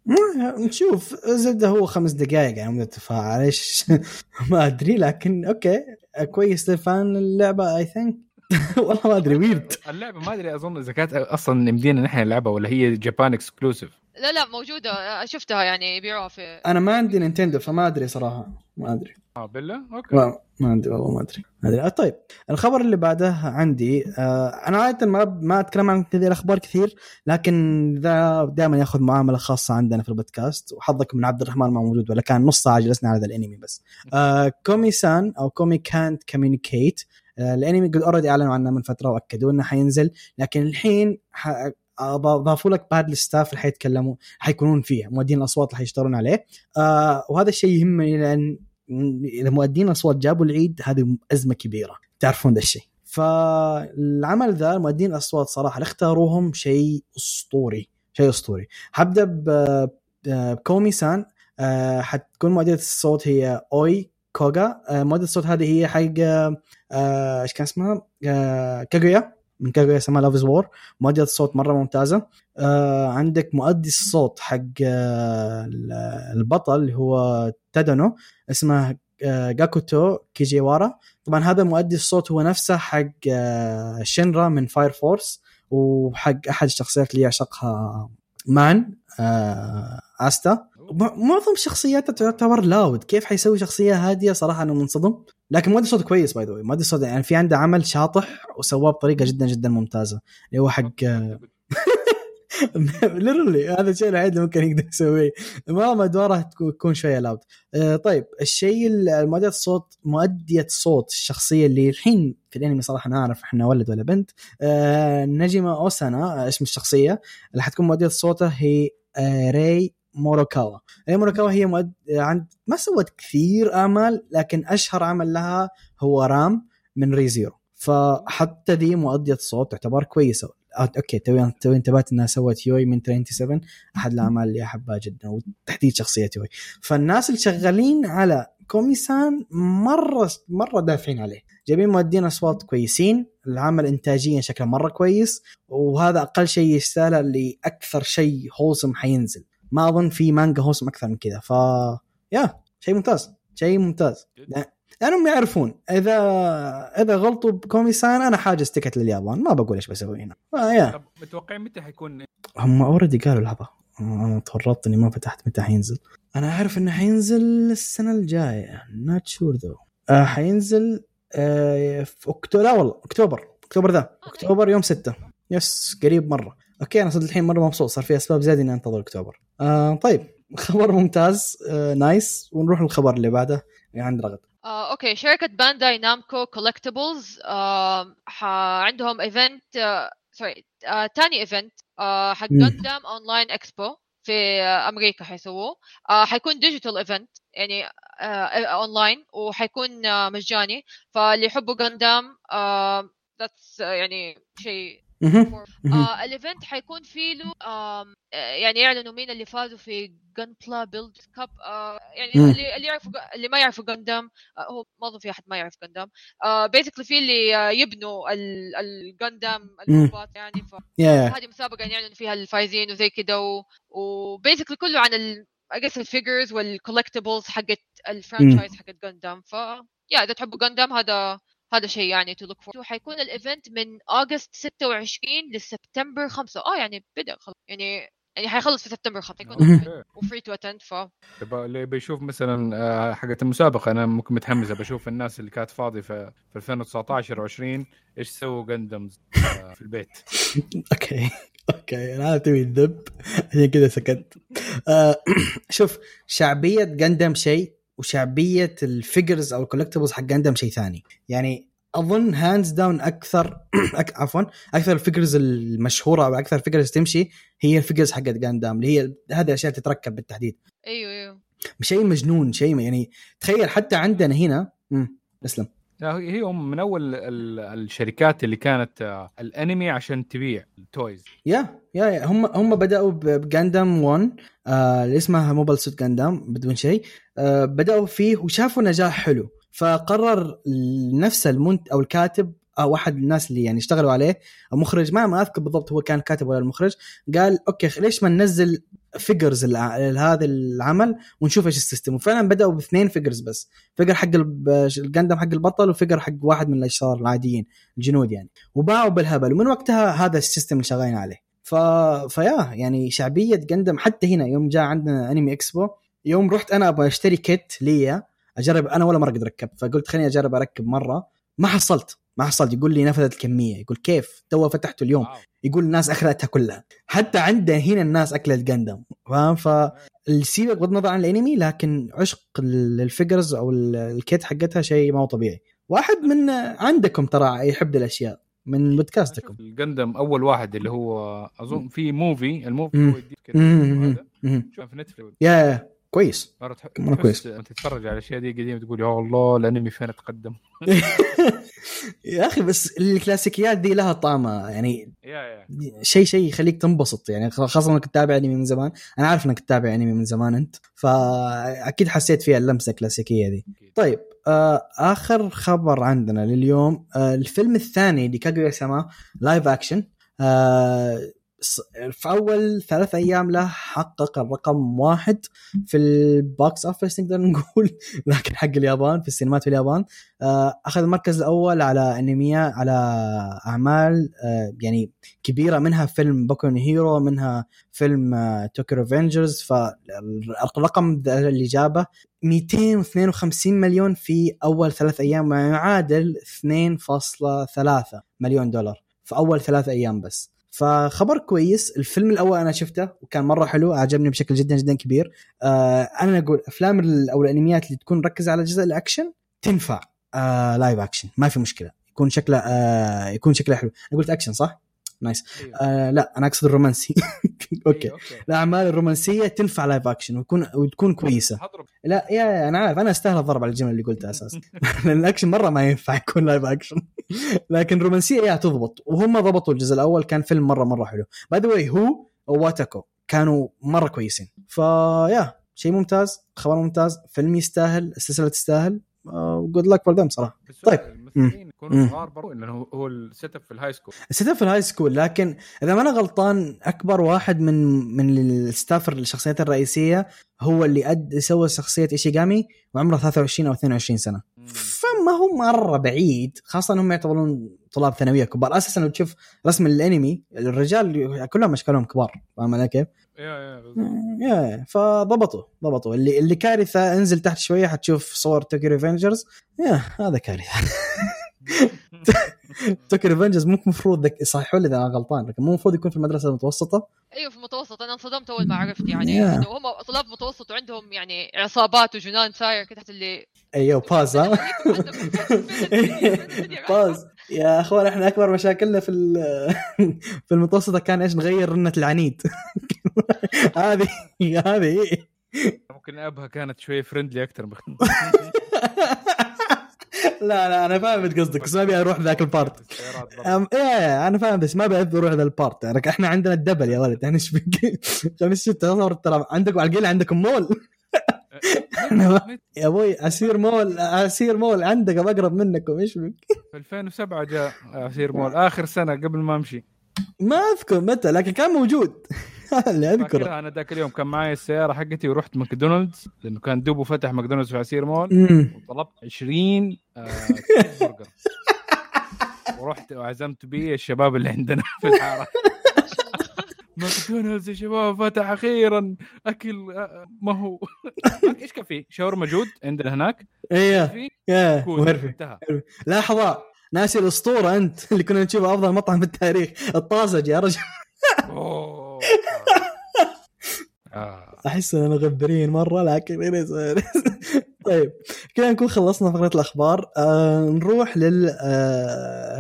نشوف زبدة هو خمس دقائق يعني مدة تفاعل إيش؟ ما أدري لكن okay كويس لل fan اللعبة I think والله ما أدري weird
اللعبة ما أدري أظن إذا كانت أصلا يمدينا نحن نلعبها ولا هي Japan exclusive
لا لا موجودة شفتها يعني يبيعوها في
أنا ما عندي نينتندو فما أدري صراحة ما أدري.
آه بالله okay.
ما, ما عندي والله ما أدري. ما أدري. آه، طيب. الخبر اللي بعده عندي آه أنا عادة ما ما أتكلم عن هذه الأخبار كثير لكن ذا دائما يأخذ معاملة خاصة عندنا في البودكاست وحظك من عبد الرحمن ما موجود ولا كان نص ساعة جلسنا على هذا الأنمي بس. آه كومي سان أو كومي كانت كوميونيكيت آه الأنمي قد already أعلنوا عنه من فترة وأكدوا إنه حينزل لكن الحين ح... ضافوا لك بعد ال staff اللي حيتكلموا حيكونون فيه مؤدين الأصوات اللي حيشتغلون عليه. آه وهذا الشيء يهمني لأن إذا مؤدين الاصوات جابوا العيد هذه أزمة كبيرة. تعرفون ذا الشيء. فالعمل ذا مؤدين الأصوات صراحة اللي اختاروهم شيء أسطوري شيء أسطوري. حبدا بكومي سان آه، حتكون مؤدية الصوت هي أوي كوغا. آه، مؤدية الصوت هذه هي حق آه، إيش كان اسمها؟ آه، كاغويا. من كاغويا اسمها Love War مؤدية الصوت مرة ممتازة. آه، عندك مؤدي الصوت حق آه، البطل اللي هو تادانو اسمه آه، جاكوتو كيجيوارا. طبعا هذا مؤدي الصوت هو نفسه حق آه، شينرا من Fire Force وحق أحد الشخصيات اللي يعشقها مان آه، آستا. معظم شخصياته تعتبر loud كيف حيسوي شخصية هادية؟ صراحة أنا منصدم. لكن مؤدي الصوت كويس by the مؤدي الصوت يعني في عنده عمل شاطح وسواه بطريقة جدا جدا ممتازة اللي هو حق ليرلي هذا الشيء الوحيد اللي ممكن يقدر يسويه. معظم ادواره تكون- شوية loud آه، طيب الشيء ال- مؤدية الصوت مؤدية صوت الشخصية اللي الحين في الأنمي صراحة نعرف إحنا ولد ولا بنت آه، نجمة أوسانا آه، اسم الشخصية اللي حتكون مؤدية صوته هي آه، ري موروكاوا. ري موروكاوا هي مؤد... عند ما سوت كثير اعمال لكن أشهر عمل لها هو رام من Re:Zero. فحتى دي مؤدية صوت تعتبر كويسة. آه، okay توي توي انتبهت إنها سوت يوي من 27 أحد الأعمال اللي أحبها جدا وتحديد شخصية يوي فالناس اللي شغالين على كوميسان مرة مرة دافعين عليه. جايبين مؤدين أصوات كويسين العمل انتاجيا شكله مرة كويس وهذا أقل شيء يستاهل لاكثر شيء wholesome حينزل. ما أظن في مانجا wholesome أكثر من كذا. ف yeah شيء ممتاز شيء ممتاز. لا- لأنهم يعرفون. إذا إذا غلطوا بكومي سان أنا حاجز ticket لليابان. ما بقول إيش بسوي هنا. آه
yeah متوقعين متى حيكون؟
هم already قالوا لحظة. أنا تورطت اني ما فتحت متى حينزل. أنا أعرف إنه حينزل السنة الجاية. not sure though حينزل آه في اكتوبر لا والله أكتوبر. أكتوبر ذا. أكتوبر يوم 6 yes قريب مرة. okay أنا صرت الحين مرة مبسوط صار في أسباب زيادة إني أنتظر أكتوبر. آه طيب خبر ممتاز آه nice ونروح للخبر اللي بعده. عند رغد.
آه، okay. شركة بانداي نامكو Collectibles آه، عندهم event آه، sorry آه، تاني event آه، حق. Gundam Online Expo في آه، أمريكا حيسووه آه، حيكون digital event يعني آه، اونلاين وحيكون آه، مجاني. فاللي يحبوا جاندام that's يعني شيء. آه ال event حيكون فيه له آه يعني يعلنوا مين اللي فازوا في Gunpla Builders Cup آه يعني
مم.
اللي اللي يعرفوا اللي ما يعرفوا جندام آه هو ما أظن في أحد ما يعرف جندام آه basically في اللي يبنوا ال- الجندام الروبوت يعني ف
yeah yeah.
هذه مسابقة يعني يعلنوا فيها الفايزين وزي كذا و basically كله عن ال I guess ال figures وال collectibles حقت ال franchise حقت جاندام ف yeah إذا تحبوا جاندام هذا هذا شيء يعني to look for حيكون ال event من اغسطس 26 لسبتمبر 5 آه يعني بدأ خلص يعني يعني حيخلص في سبتمبر 5 حيكون.
و
free to attend ف
اللي بيشوف مثلا آه، حقت المسابقة أنا ممكن متحمس. بشوف الناس اللي كانت فاضية في في 2019 و20 إيش سووا جندمز في البيت؟
Okay. Okay. أنا تبي الذب عشان كذا سكت. آه شوف شعبية جندم شيء وشعبية ال figures أو ال collectibles حق جندم شيء ثاني. يعني أظن hands down أكثر أك عفوا أكثر ال figures المشهورة أو أكثر figures تمشي هي ال figures حقت جاندام اللي هي هذه الأشياء تتركب بالتحديد.
أيوه أيوه.
شيء مجنون شيء يعني تخيل حتى عندنا هنا مم. اسلم.
هي هم من أول ال- الشركات اللي كانت آه، الأنمي عشان تبيع ال
toys. yeah yeah هم هم بدأوا بجاندام 1 آه اللي اسمها موبايل سوت جاندام بدون شيء آه بدأوا فيه وشافوا نجاح حلو. فقرر نفس المنت أو الكاتب أو احد الناس اللي يعني اشتغلوا عليه المخرج ما ما أذكر بالضبط هو كان كاتب ولا المخرج قال okay ليش ما ننزل figures هذا العمل ونشوف إيش ال system. وفعلا بدأوا باثنين figures بس. figure حق الجندم حق البطل و figure حق واحد من الأشرار العاديين الجنود يعني. وباعوا بالهبل. ومن وقتها هذا ال system اللي شغالين عليه. ف... ف yeah يعني شعبية جندم حتى هنا يوم جاء عندنا انمي اكسبو يوم رحت أنا أبغى أشتري kit لي أجرب أنا ولا مرة قد ركبت. فقلت خليني أجرب أركب مرة. ما حصلت. ما حصلت يقول لي نفدت الكمية. يقول كيف؟ تو فتحتوا اليوم. يقول الناس اكلتها كلها. حتى عندنا هنا الناس اكلت جندم فاهم؟ فالسيبك بغض النظر عن الأنمي لكن عشق الفيجرز أو ال- الكيت حقتها شيء ما هو طبيعي. واحد من عندكم ترى يحب الأشياء من بودكاستكم.
الجندم أول واحد اللي هو أظن في موفي الموفي. هو كذا في نتفلكس
يا كويس.
مرة تحس-
كويس.
أنت تتفرج على الأشياء دي قديمه تقول يا الله الأنمي فين تقدم؟
يا أخي بس الكلاسيكيات دي لها طعمة يعني
يا يا.
شيء شيء يخليك تنبسط يعني خاصة إنك تتابع أنمي من زمان. أنا عارف إنك تتابع أنمي من زمان أنت فاكيد حسيت فيها اللمسة الكلاسيكية دي. طيب آه آخر خبر عندنا لليوم آه الفيلم الثاني لكاغويا سما live action آه في أول ثلاث أيام له حقق الرقم واحد في ال box office نقدر نقول لكن حق اليابان في السينمات في اليابان. آه أخذ المركز الأول على انميات على أعمال آه يعني كبيرة منها فيلم بوكو نو هيرو منها فيلم آه توكيو ريفنجرز فالرقم اللي جابه 252 مليون في أول ثلاث أيام ما يعادل 2.3 مليون دولار في أول ثلاث أيام بس. فخبر كويس. الفيلم الأول أنا شفته وكان مرة حلو عجبني بشكل جدا جدا كبير. آه أنا أقول أفلام أو الأنميات اللي تكون مركزه على جزء الأكشن تنفع آه live action ما في مشكلة. يكون شكله آه يكون شكله حلو. أنا قلت اكشن صح؟ nice
أيوه.
آه لا أنا أقصد الرومانسي. okay.
أيوه، okay.
الأعمال الرومانسية تنفع live action وتكون وتكون كويسة.
حضرب
لا yeah, yeah أنا عارف. أنا أستاهل الضرب على الجمله اللي قلتها أساسا. لأن الأكشن مرة ما ينفع يكون live action لكن رومانسية yeah تضبط. وهم ضبطوا الجزء الأول كان فيلم مرة مرة حلو. by the way هو وotaku كانوا مرة كويسين. ف yeah شيء ممتاز خبر ممتاز فيلم يستاهل السلسلة تستاهل. good luck for them
صراحة.
طيب.
الممثلين يكونوا. صغار برضو لأنه هو- ال setup في ال high
school ال set في ال high school لكن إذا ما أنا غلطان أكبر واحد من من ال staff الشخصيات الرئيسية هو اللي أد سوى شخصية إيشيغامي وعمره 23 أو 22 سنة. فما هو مرة بعيد خاصة إنهم يعتبرون طلاب ثانوية كبار. أساسا لو تشوف رسم الأنمي الرجال كلهم أشكالهم كبار فاهم علي كيف؟ yeah فضبطوا ضبطوا. اللي اللي كارثة انزل تحت شوية حتشوف صور توكي ريفنجرز yeah هذا كارثة. توكي ريفنجرز مو المفروض ذك... صححوا لي إذا أنا غلطان لكن مو المفروض يكون في المدرسة المتوسطة.
أيوه في المتوسط أنا انصدمت أول ما عرفت يعني.
Yeah.
انه هم طلاب متوسط وعندهم يعني عصابات وجنان ساير كده تحت اللي
أيوه باز ها؟ باز. يا أخوان إحنا أكبر مشاكلنا في ال- في المتوسطة كان إيش؟ نغير رنة العنيد. هذه هذه.
ممكن أبها كانت شوية friendly أكثر
لا لا أنا فاهم إيش قصدك بس ما أبي أروح ذاك
ال part.
أم إيه أنا فاهم بس ما بحب أروح ذا ال part. يعني إحنا عندنا الدبل يا ولد إحنا إيش بك؟ خمس ست تصور ترى عندكم على القليل عندكم مول. يا أبوي عسير مول عسير مول عندك أقرب منكم إيش بك؟
في 2007 جاء عسير مول آخر سنة قبل ما أمشي.
ما أذكر متى لكن كان موجود. اللي اذكره
أنا ذاك اليوم كان معي السيارة حقتي ورحت ماكدونالدز لأنه كان دوبه فتح ماكدونالدز في عسير مول. وطلبت 20 آه، تشيز برجر ورحت وعزمت بي الشباب اللي عندنا في الحارة. ماكدونالدز يا شباب فتح أخيرا أكل آه، ما هو. إيش كان في؟ شاورما جود عندنا هناك؟
مهرفي.
انتهى.
لحظة ناسي الأسطورة أنت اللي كنا نشوفه أفضل مطعم في التاريخ. الطازج يا رجل.
أوه. آه.
أحس اننا غبرين مرة لكن طيب كذا نكون خلصنا فقرة الأخبار. آه نروح لل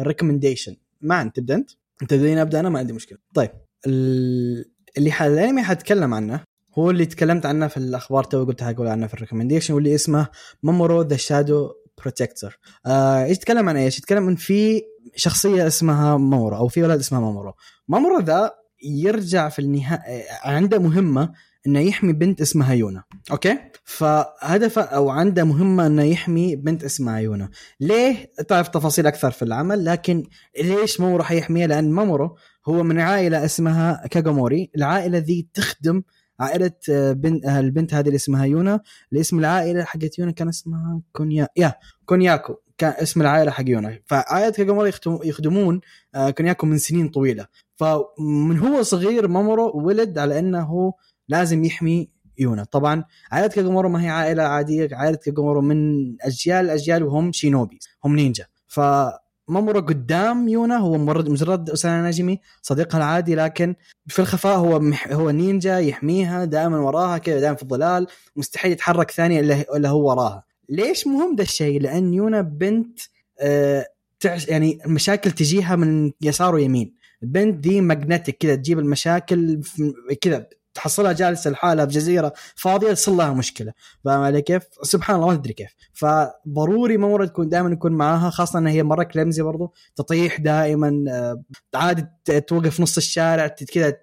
recommendation ما انت تبدأ أنت؟ أنت أبدأ أنا؟ ما عندي مشكلة. طيب ال- اللي الانمي حتكلم عنه هو اللي تكلمت عنه في الأخبار تو قلت حقول عنه في ال recommendation واللي اسمه مامورو the Shadow Protector إيش يتكلم عن إيش؟ يتكلم عن في شخصية اسمها مامورو أو في ولد اسمه مامورو مامورو ذا يرجع في النهاية عنده مهمة إنه يحمي بنت اسمها يونا okay؟ فهدفه أو عنده مهمة إنه يحمي بنت اسمها يونا. ليه؟ تعرف تفاصيل أكثر في العمل لكن ليش مامورو حيحميها لأن مامورو هو من عائلة اسمها كاغاموري. العائلة ذي تخدم عائلة آه، بنت البنت هذه اللي اسمها يونا اللي اسم العائلة حقت يونا كان اسمها كونيا يا كونياكو. كان اسم العائلة حق يونا فعائلة كاغاموري يخدم- يخدمون آه، كونياكو من سنين طويلة. فمن هو صغير مامورو ولد على أنه لازم يحمي يونا. طبعا عائلة كاغامورو ما هي عائلة عادية. عائلة كاغامورو من أجيال الاجيال وهم شينوبي هم نينجا. فمامورو قدام يونا هو مجرد مجرد osananajimi صديقها العادي لكن في الخفاء هو مح هو نينجا يحميها دائما وراها كذا دائما في الظلال مستحيل يتحرك ثانية إلا هو وراها. ليش مهم ده الشيء؟ لأن يونا بنت آه يعني المشاكل تجيها من يسار ويمين. البنت دي ماجنتيك كذا تجيب المشاكل كذا تحصلها جالسة لحالها في جزيرة فاضية تصير لها مشكلة. فاهم علي كيف؟ سبحان الله ما تدري كيف. فضروري مامورا تكون دائما يكون معاها خاصة انها هي مرة كلمزي برضو. تطيح دائما آه، عادي توقف نص الشارع كذا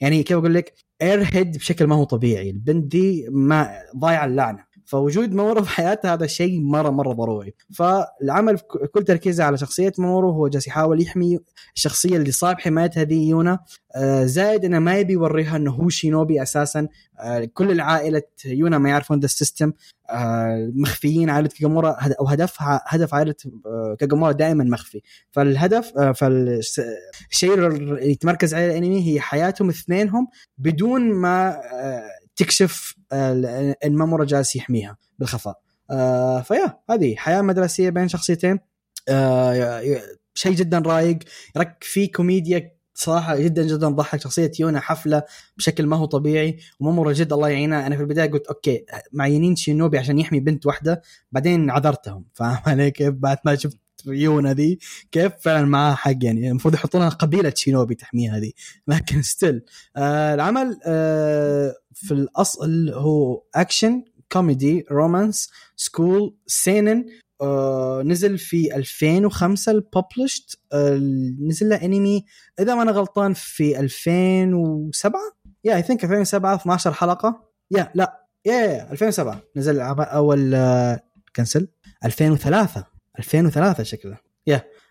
يعني كيف أقول لك؟ airhead بشكل ما هو طبيعي. البنت دي ما ضايعة اللعنة. فوجود مامورو في حياتها هذا شيء مرة مرة ضروري. فالعمل كل تركيزه على شخصية مامورو هو جالس يحاول يحمي الشخصية اللي صاب حمايتها ذي يونا. آه، زائد إنه ما يبي يوريها إنه هو شينوبي أساسا. آه، كل العائلة يونا ما يعرفون ذا ال system آه، مخفيين عائلة كاغامورا هد- أو هدف عائلة كاغامورا دائما مخفي. فالهدف فالشيء اللي يتمركز عليه الأنمي هي حياتهم اثنينهم بدون ما تكشف ان مامورا جالس يحميها بالخفاء. آه، ف yeah هذه حياة مدرسية بين شخصيتين. آه، شيء جدا رايق يرك فيه كوميديا صراحة جدا جدا ضحك شخصية يونا حفلة بشكل ما هو طبيعي. ومامورا جد الله يعينها أنا في البداية قلت okay معينين شينوبي عشان يحمي بنت واحدة. بعدين عذرتهم. فاهم علي كيف؟ بعد ما شفت يونا ذي كيف فعلا معاها حق يعني؟ المفروض يحطون لها قبيلة شينوبي تحميها ذي لكن still آه العمل آه في الأصل هو action comedy romance school seinen آه نزل في 2005 ال published آه نزل له انمي إذا ما أنا غلطان في 2007 yeah I think 2007 12 حلقة. yeah لا yeah, yeah 2007 نزل أول آه كنسل 2003 2003 شكله.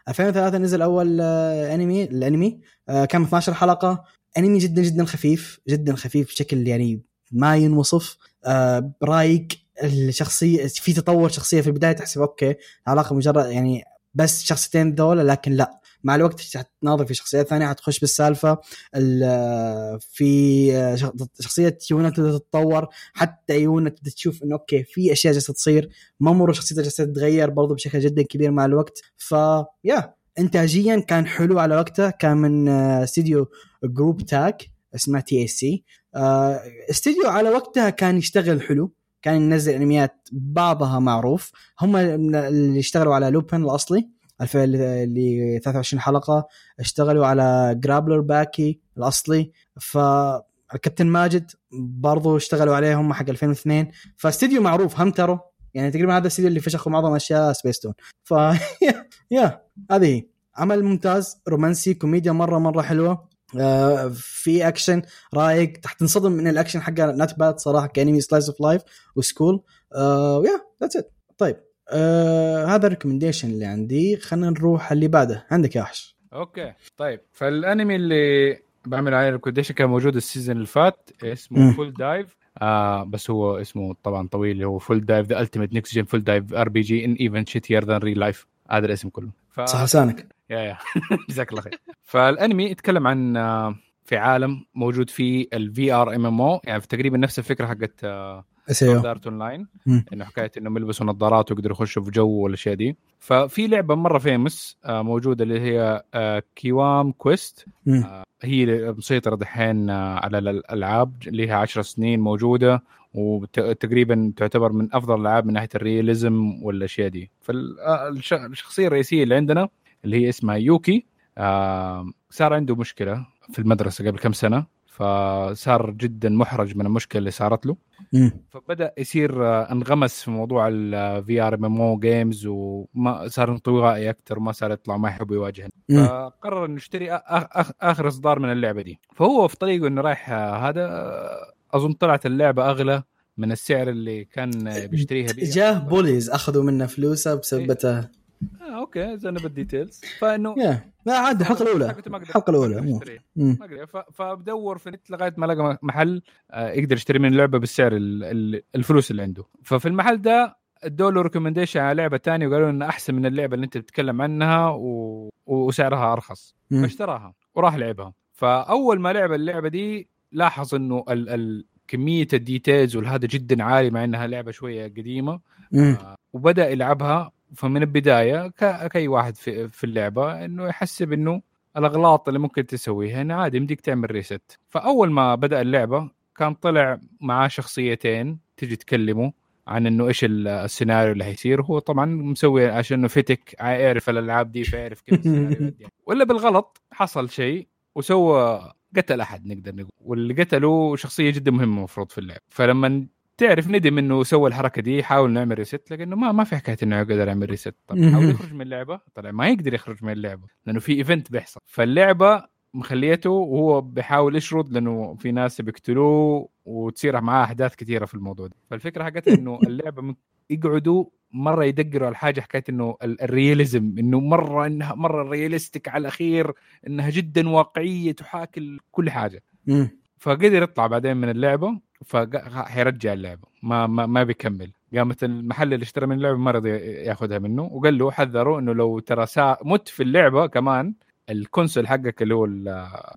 2003 نزل أول آه، أنمي الأنمي آه، كان 12 حلقة. أنمي جدا جدا خفيف جدا خفيف بشكل يعني ما ينوصف. آه، رايق الشخصية في تطور شخصية في البداية تحسب أوكي علاقة مجرد يعني بس شخصيتين ذولا لكن لا. مع الوقت حتناظر في شخصيات ثانية حتخش بالسالفة ال- في شخ- شخصية يونا تبدأ تتطور حتى يونا تبدأ تشوف إنه okay في أشياء جالسة تصير. مامورو شخصيته جالسة تتغير برضو بشكل جدا كبير مع الوقت. ف yeah انتاجيا كان حلو على وقته. كان من آه، استديو Group TAC اسمه T A C استديو على وقتها كان يشتغل حلو. كان ينزل أنميات بعضها معروف. هم اللي اشتغلوا على لوبن الأصلي. الف- اللي 23 حلقة اشتغلوا على Grappler Baki الأصلي. فالكابتن ماجد برضو اشتغلوا عليه هم حق 2002 فاستديو معروف هم ترى يعني تقريبا هذا الاستديو اللي فشخوا معظم أشياء سبيس تون ف yeah هذه هي. عمل ممتاز رومانسي كوميديا مرة مرة حلوة. آه، في اكشن رايق تنصدم من الاكشن حقه not bad صراحة كأنمي slice of life و school yeah that's it طيب. آه هذا ال recommendation اللي عندي. خلينا نروح اللي بعده. عندك يا وحش.
okay. طيب فالأنمي اللي بعمل عليه recommendation كان موجود ال season اللي فات. اسمه Full Dive آه بس هو اسمه طبعا طويل. اللي هو Full Dive This Ultimate Next Gen Full Dive RPG is Even Shittier Than Real Life هذا الاسم كله. ف...
صح لسانك.
yeah yeah. جزاك الله خير. فالأنمي يتكلم عن آه، في عالم موجود فيه ال VRMMO يعني في تقريبا نفس الفكرة حقت Sword Art
Online.
إنه حكاية انهم يلبسوا نظارات ويقدروا يخشوا في جو والأشياء دي. ففي لعبة مرة famous آه، موجودة اللي هي آه، Kiwame Quest
مم.
آه، هي مسيطرة دحين آه، على الألعاب هي 10 سنين موجودة وتقريبا تعتبر من أفضل الألعاب من ناحية ال realism والأشياء دي. فالشخصية الرئيسية اللي عندنا اللي هي اسمها يوكي آه، صار عنده مشكلة في المدرسة قبل كم سنة. فصار جدا محرج من المشكلة اللي صارت له.
مم.
فبدأ يصير آه، انغمس في موضوع ال VRMMO games وما صار انطوائي أكثر وما صار يطلع ما يحب يواجه. فقرر إنه يشتري آخر إصدار من اللعبة دي. فهو في طريقه إنه رايح آه، هذا آه، أظن طلعت اللعبة أغلى من السعر اللي كان آه، بيشتريها بيه
جاه bullies أخذوا منه فلوسه بسبته
آه okay زين بال details
فإنه لا عادي
الحلقة الأولى. الحلقة
الأولى.
ما قدر. ف- فبدور في النت لغاية ما لقى محل آه، يقدر يشتري من اللعبه بالسعر ال- ال- الفلوس اللي عنده. ففي المحل ده ادوا له recommendation على لعبة ثانية وقالوا انها أحسن من اللعبة اللي أنت بتتكلم عنها و... وسعرها
أرخص.
فاشتراها وراح لعبها. فأول ما لعب اللعبة دي لاحظ إنه ال... ال... كمية ال details والهذا جدا عالي مع إنها لعبة شوية قديمة.
مم.
وبدأ يلعبها فمن البداية. كأي واحد في, في اللعبة إنه يحسب إنه الأغلاط اللي ممكن تسويها إنه عادي يمديك تعمل reset فأول ما بدأ اللعبة كان طلع معاه شخصيتين تجي تكلمه عن إنه إيش ال- السيناريو اللي حيصير هو طبعا مسوي عشان إنه فتك يعرف الألعاب دي فيعرف كيف السيناريو. ولا بالغلط حصل شيء وسوى قتل أحد نقدر نقول واللي قتله شخصية جدا مهمة المفروض في اللعب فلما تعرف ندم انه سوى الحركة دي حاول نعمل reset لكنه ما ما في حكاية إنه يقدر يعمل reset طب. حاول يخرج من اللعبة؟ طلع ما يقدر يخرج من اللعبة لأنه في event بيحصل. فاللعبة مخليته وهو بيحاول يشرد لأنه في ناس بيقتلوه وتصير معاه أحداث كثيرة في الموضوع ده. فالفكرة حقتها إنه اللعبة يقعدوا مرة يدقروا على حاجة حكايه إنه ال- ال realism إنه مرة انها مرة realistic على الأخير إنها جدا واقعية تحاكي كل
حاجة.
فقدر يطلع بعدين من اللعبة فحيرجع اللعبة. ما ما, ما بيكمل. قامت المحل اللي اشترى من اللعبة ما رضي ياخذها منه وقال له حذره إنه لو ترى سا... مت في اللعبة كمان ال console حقك اللي هو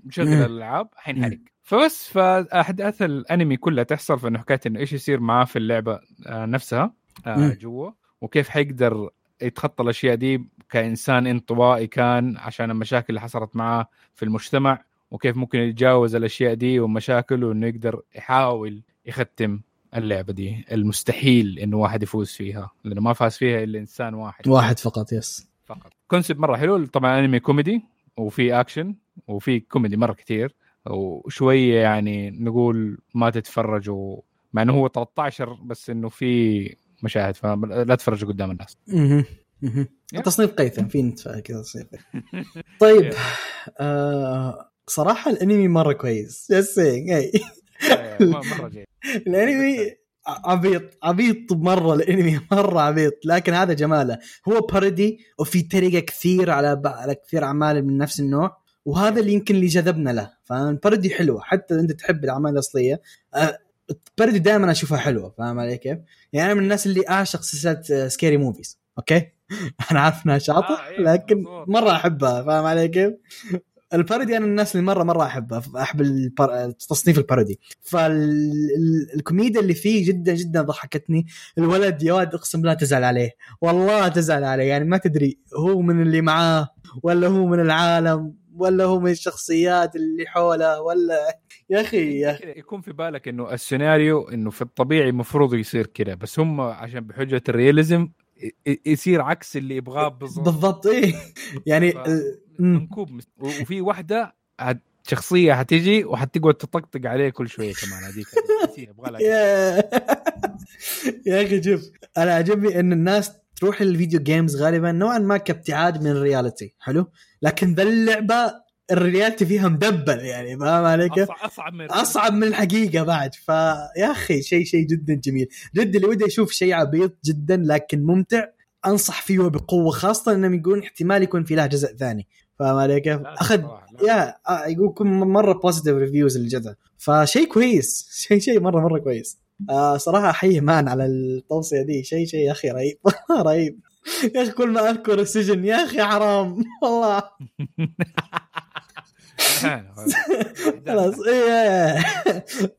مشغل. الألعاب حينحرق. فبس فأحداث الأنمي كلها تحصل في إنه حكاية إنه إيش يصير معاه في اللعبة آه، نفسها آه،. جوا وكيف حيقدر يتخطى الأشياء دي كإنسان انطوائي كان عشان المشاكل اللي حصلت معاه في المجتمع. وكيف ممكن يتجاوز الأشياء دي والمشاكل وإنه يقدر يحاول يختم اللعبة دي المستحيل إنه واحد يفوز فيها لأنه ما فاز فيها إلا إنسان واحد
واحد فقط yes
فقط concept مرة حلو طبعا انمي كوميدي وفي اكشن وفي كوميدي مرة كتير وشويه يعني نقول ما تتفرجوا مع إنه هو 13 بس إنه في مشاهد فلا تتفرجوا قدام الناس.
مهم.
Yeah.
تصنيف قيثم في نتفاهم كذا تصنيف. طيب آه صراحة الأنمي مرة كويس. Just saying.
م- مرة جيد.
الأنمي عبيط عبيط مرة الأنمي مرة عبيط. لكن هذا جماله. هو بارودي وفي طريقة كثير على. على كثير أعمال من نفس النوع. وهذا اللي يمكن اللي جذبنا له. فالبارودي حلوة. حتى أنت تحب الأعمال الأصلية أه، ال parody دائما أشوفها حلوة. فاهم علي كيف؟ يعني أنا من الناس اللي أعشق سلسلة Scary Movies okay؟ أنا عارف إنها شاطح
آه، إيه،
لكن. مرة أحبها. فاهم علي كيف؟ ال parody أنا الناس اللي مرة مرة احبها أحب البار... تصنيف ال parody. فالكوميديا اللي فيه جدا جدا ضحكتني. الولد يا ولد أقسم بالله تزعل عليه. والله تزعل عليه. يعني ما تدري هو من اللي معاه ولا هو من العالم ولا هو من الشخصيات اللي حوله ولا يا أخي يا
أخي. يكون في بالك إنه السيناريو إنه في الطبيعي المفروض يصير كذا بس هم عشان بحجة ال realism يصير عكس اللي يبغاه بالضبط.
بالضبط إيه. يعني.
منكوب وفي واحدة شخصية حتيجي وحتقعد تطقطق عليه كل شوية كمان هذيك.
يا أخي شوف أنا عجبني إن الناس تروح لل video games غالبا نوعا ما كابتعاد من ال reality حلو؟ لكن ذا اللعبة ال reality فيها م double يعني فاهم علي كيف؟
أصعب- أصعب من
أصعب من الحقيقة بعد فيا أخي شيء شيء جدا جميل. جد اللي وده يشوف شيء عبيط جدا لكن ممتع أنصح فيه بقوة خاصة إنهم يقولون احتمال يكون في له جزء ثاني. فاهم علي كيف؟ اخذ. يا آه، يقول كم مرة positive reviews اللي جتها فشيء كويس. شيء شيء مرة مرة كويس. آه صراحة احيي man على التوصية دي. شيء شيء يا أخي رهيب. رهيب. يا أخي كل ما أذكر السجن يا أخي حرام. والله. خلاص. إيه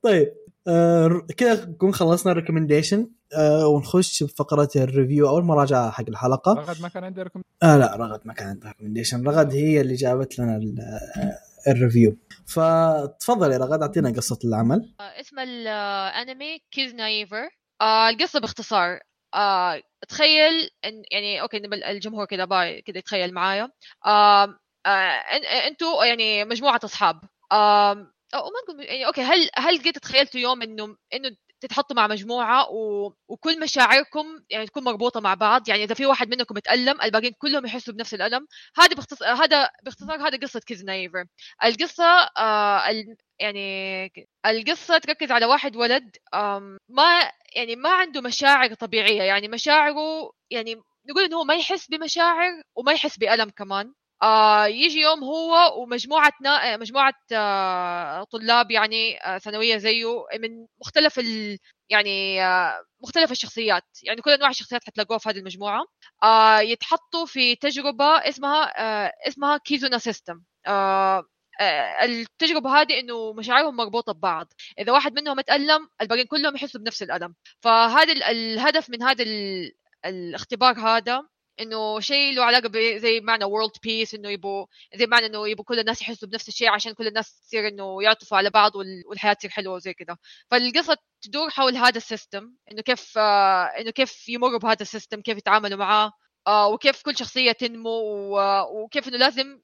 طيب. آه كذا نكون خلصنا ال recommendation آه ونخش بفقرة ال review. أو المراجعه حق الحلقة.
رغد ما كان عندي رقم
آه لا رغد ما كان عندها recommendation رغد هي اللي جابت لنا ال- آه، ال review. فتفضل يا رغد أعطينا قصة العمل.
آه، اسم الانمي Kiznaiver آه القصة باختصار. آه تخيل ان يعني okay نبل- الجمهور كذا باي كذا يتخيل معايا. آه آه إن- أنتوا يعني مجموعة أصحاب. آه أو ما نقول يعني okay هل هل قد تخيلتوا يوم انه إنه تتحطوا مع مجموعة و... وكل مشاعركم يعني تكون مربوطة مع بعض. يعني إذا في واحد منكم يتالم الباقيين كلهم يحسوا بنفس الألم. هذا باختصار هذا باختصار هذا قصة Kiznaiver القصة آه ال... يعني القصة تركز على واحد ولد آم، ما يعني ما عنده مشاعر طبيعية. يعني مشاعره يعني نقول إنه هو ما يحس بمشاعر وما يحس بألم كمان. آه يجي يوم هو ومجموعة نا... آه، مجموعة آه طلاب يعني آه ثانوية زيه من مختلف ال... يعني آه مختلف الشخصيات. يعني كل أنواع الشخصيات حتلاقوها في هذه المجموعة. آه يتحطوا في تجربة اسمها آه اسمها كيزونا سيستم آه آه، التجربة هذه إنه مشاعرهم مربوطة ببعض. إذا واحد منهم اتالم الباقيين كلهم يحسوا بنفس الألم. فهذا ال- الهدف من هذا ال- الاختبار هذا إنه شيء له علاقة زي معنى world peace إنه يبغوا زي معنى إنه يبغوا كل الناس يحسوا بنفس الشيء عشان كل الناس تصير إنه يعطفوا على بعض وال- والحياة تصير حلوة وزي كذا فالقصة تدور حول هذا ال system إنه كيف آه، إنه كيف يمروا بهذا ال system كيف يتعاملوا معاه آه، وكيف كل شخصية تنمو وكيف إنه لازم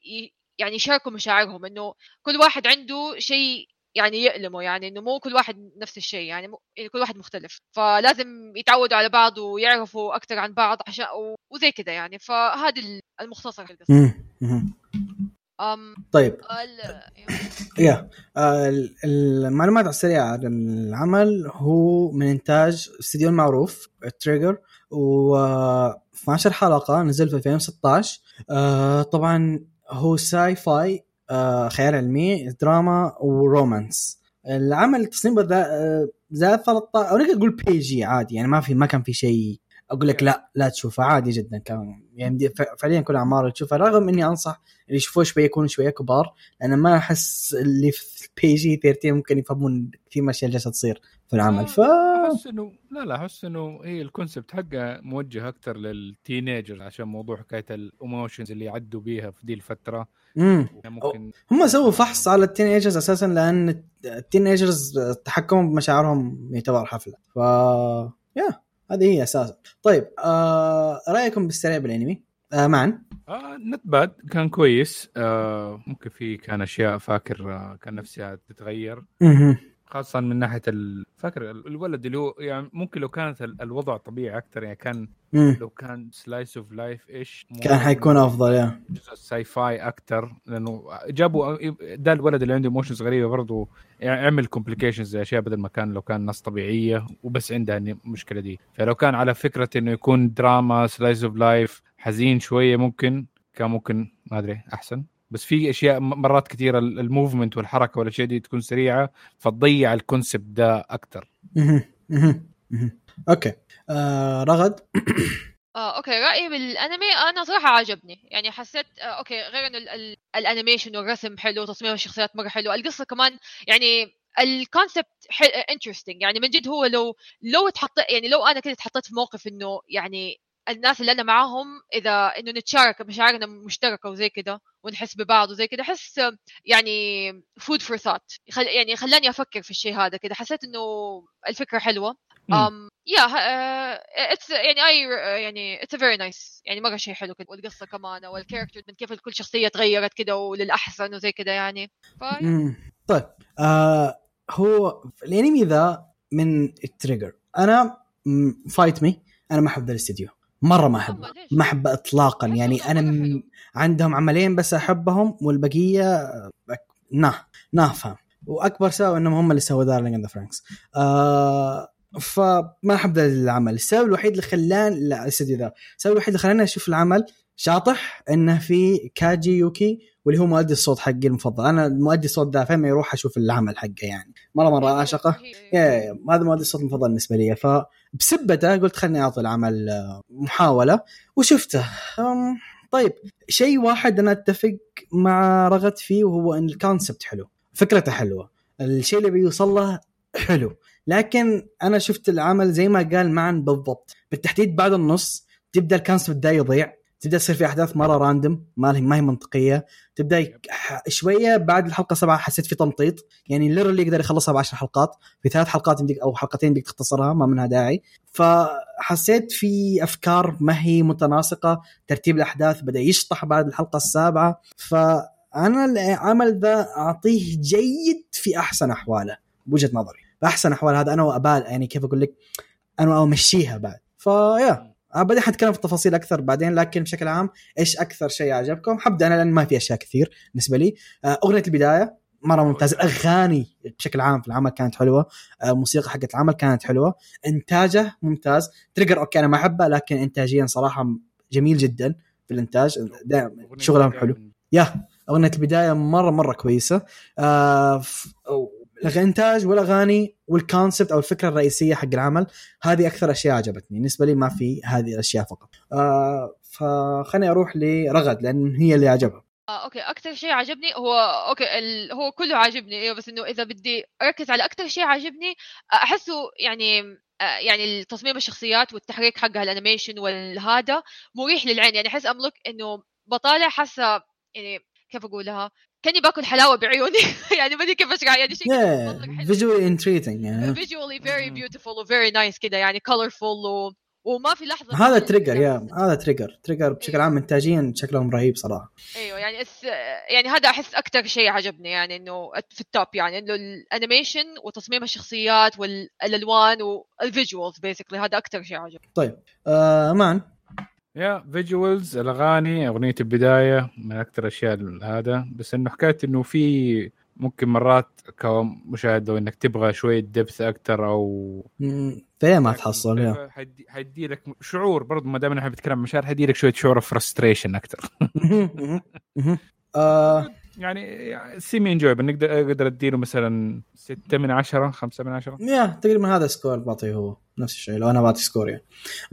يعني يشاركوا مشاعرهم. إنه كل واحد عنده شيء يعني يألمه يعني إنه مو كل واحد نفس الشيء يعني, مو يعني كل واحد مختلف. فلازم يتعودوا على بعض ويعرفوا أكثر عن بعض عشان و- وزي كذا يعني. فهذا ال- المختصر القصة
مم. مم.
أم
طيب. يا ال- المعلومات السريعة عن العمل هو من إنتاج استديو المعروف Trigger و 12 حلقة نزل في 2016 آه، طبعا هو sci-fi خيال علمي دراما و romance. العمل التصميم ذا آه، زاد 13 أو نقدر نقول PG عادي يعني ما في ما كان في شيء أقول لك لا لا تشوفه عادي جدا كان. يعني فعليا كل أعمار تشوفها رغم إني أنصح اللي يشوفوه شوية يكونوا شوية كبار أنا ما أحس اللي في PG 13 ممكن يفهمون كثير من الاشياء اللي جالسه تصير في العمل. ف
أحس انه لا لا أحس إنه هي ال concept حقه موجه أكثر لل teenager عشان موضوع حكاية ال emotions اللي يعدوا بيها في دي الفترة.
امم
ممكن
هم سووا فحص على ال teenagers أساسا لأن ال teenagers تحكموا بمشاعرهم يعتبر حفله ف yeah هذه هي أساسا. طيب آه رأيكم بالسريع بالأنمي؟ آه معا.
آه not bad كان كويس. آه ممكن في كان أشياء فاكر آه كان نفسها تتغير. خاصه من ناحية. فاكر الولد اللي هو يعني ممكن لو كانت ال- الوضع طبيعي أكثر يعني كان
مم.
لو كان slice of life إيش
كان حيكون أفضل يا
جزء sci-fi أكثر لأنه جابوا ده الولد اللي عنده emotions غريبة برضه يعني عمل complications زي أشياء بدل ما كان لو كان ناس طبيعية وبس عندها المشكلة دي فلو كان على فكرة إنه يكون دراما slice of life حزين شوية ممكن كان ممكن ما أدري أحسن بس في أشياء مرات كثيرة ال- ال movement والحركة والأشياء دي تكون سريعة فتضيع ال
concept ده أكثر. okay. آه رغد؟
آه، okay. رأيي بالأنمي أنا صراحة عجبني. يعني حسيت آه، okay غير إنه ال- ال- ال animation والرسم حلو تصميم الشخصيات مرة حلو القصة كمان يعني ال concept interesting يعني من جد هو لو لو اتحط يعني لو أنا كده اتحطيت في موقف إنه يعني الناس اللي أنا معاهم إذا إنه نتشارك مشاعرنا مشتركه وزي كده ونحس ببعض وزي كده أحس يعني food for thought يعني خلاني أفكر في الشيء هذا كده. حسيت إنه الفكرة
حلوة.
um yeah uh, it's يعني اي يعني a very nice يعني مرة شيء حلو كده. والقصة كمان وال character من كيف كل شخصية تغيرت كده وللأحسن وزي كده يعني.
طيب آه هو الانمي ذا من ال Trigger أنا fight me أنا ما أحب ذا الاستديو. مرة ما
أحبه؟
ما أحبه اطلاقا. يعني
أنا
م... عندهم عملين بس أحبهم والبقية nah nah فاهم. وأكبر سبب إنهم هم اللي سووا Darling in the Franxx آه فما أحب ذا العمل. السبب الوحيد اللي خلاني لا الاستديو ذا السبب الوحيد اللي خلاني أشوف العمل شاطح إنه في كاجي يوكي واللي هو مؤدي الصوت حقي المفضل. أنا المؤدي الصوت ذا فين أروح أشوف العمل حقه يعني. مرة مرة أعشقه. هذا مؤدي الصوت المفضل بالنسبة لي. فبسبته قلت خلني أعطي العمل آه، محاولة وشفته. طيب شيء واحد أنا أتفق مع رغد فيه وهو إن ال concept حلو فكرته حلوة. الشيء اللي بيوصل له حلو. لكن أنا شفت العمل زي ما قال معا بالضبط. بالتحديد بعد النص تبدأ ال concept ده يضيع. تبدأ تصير في أحداث مرة random ما هي ما هي منطقية. تبدأ يك- شوية بعد الحلقة سبعة حسيت في تمطيط. يعني ليرلي يقدر يخلصها بعشر حلقات. في ثلاث حلقات يمديك أو حلقتين يمديك تختصرها ما منها داعي. فحسيت في أفكار ما هي متناسقة ترتيب الأحداث بدأ يشطح بعد الحلقة السابعة. فأنا العمل ذا أعطيه جيد في أحسن أحواله بوجهة نظري. بأحسن أحوال هذا أنا وابال يعني كيف أقول لك؟ أنا امشيها بعد. فيا بعدين حنتكلم في التفاصيل أكثر بعدين لكن بشكل عام إيش أكثر شيء عجبكم؟ حبدأ أنا لأن ما في أشياء كثير بالنسبة لي. آه، أغنية البداية مرة ممتازة الأغاني بشكل عام في العمل كانت حلوة. آه، موسيقى حقت العمل كانت حلوة. إنتاجه ممتاز. Trigger okay أنا ما أحبه لكن انتاجيا صراحة جميل جدا في الإنتاج. دائما شغلهم حلو. yeah أغنية البداية مرة مرة كويسة. آه الانتاج والاغاني وال concept أو الفكرة الرئيسية حق العمل هذه أكثر أشياء عجبتني. بالنسبة لي ما في هذه الأشياء فقط. آه فخليني أروح لرغد لأن هي اللي عجبها.
آه، okay. أكثر شيء عجبني هو okay ال... هو كله عاجبني. إيوه بس إنه إذا بدي أركز على أكثر شيء عاجبني آه، أحسه يعني آه، يعني تصميم الشخصيات والتحريك حقها ال animation والهذا مريح للعين. يعني أحس املك إنه بطالع حاسة يعني كيف أقولها؟ كأني باكل حلاوة بعيوني. يعني ما ادري كيف اشرح يعني شيء
visually interesting يعني
visually very beautiful و very nice كده يعني colorful و... وما في لحظة
هذا
Trigger.
yeah هذا Trigger Trigger بشكل عام انتاجيا شكلهم رهيب صراحة.
أيوه يعني اس... يعني هذا أحس أكثر شيء عجبني يعني إنه في ال top يعني إنه ال animation وتصميم الشخصيات والالوان وال visuals basically هذا أكثر شيء عجبني.
طيب آه مان
yeah visuals الأغاني أغنية البداية من أكثر الأشياء هذا. بس إنه حكاية إنه في ممكن مرات كمشاهد لو إنك تبغى شوية depth أكثر أو
مم، فيها ما تحصل yeah.
حيدي, لك شعور برضه ما دام إحنا بنتكلم مشاعر حيدي لك شوية شعور frustration أكثر.
آه
يعني semi enjoyable نقدر أقدر أديله مثلا 6 من 10 5 من 10
yeah تقريبا هذا score بعطيه هو. نفس الشيء لو أنا بعطي score يعني.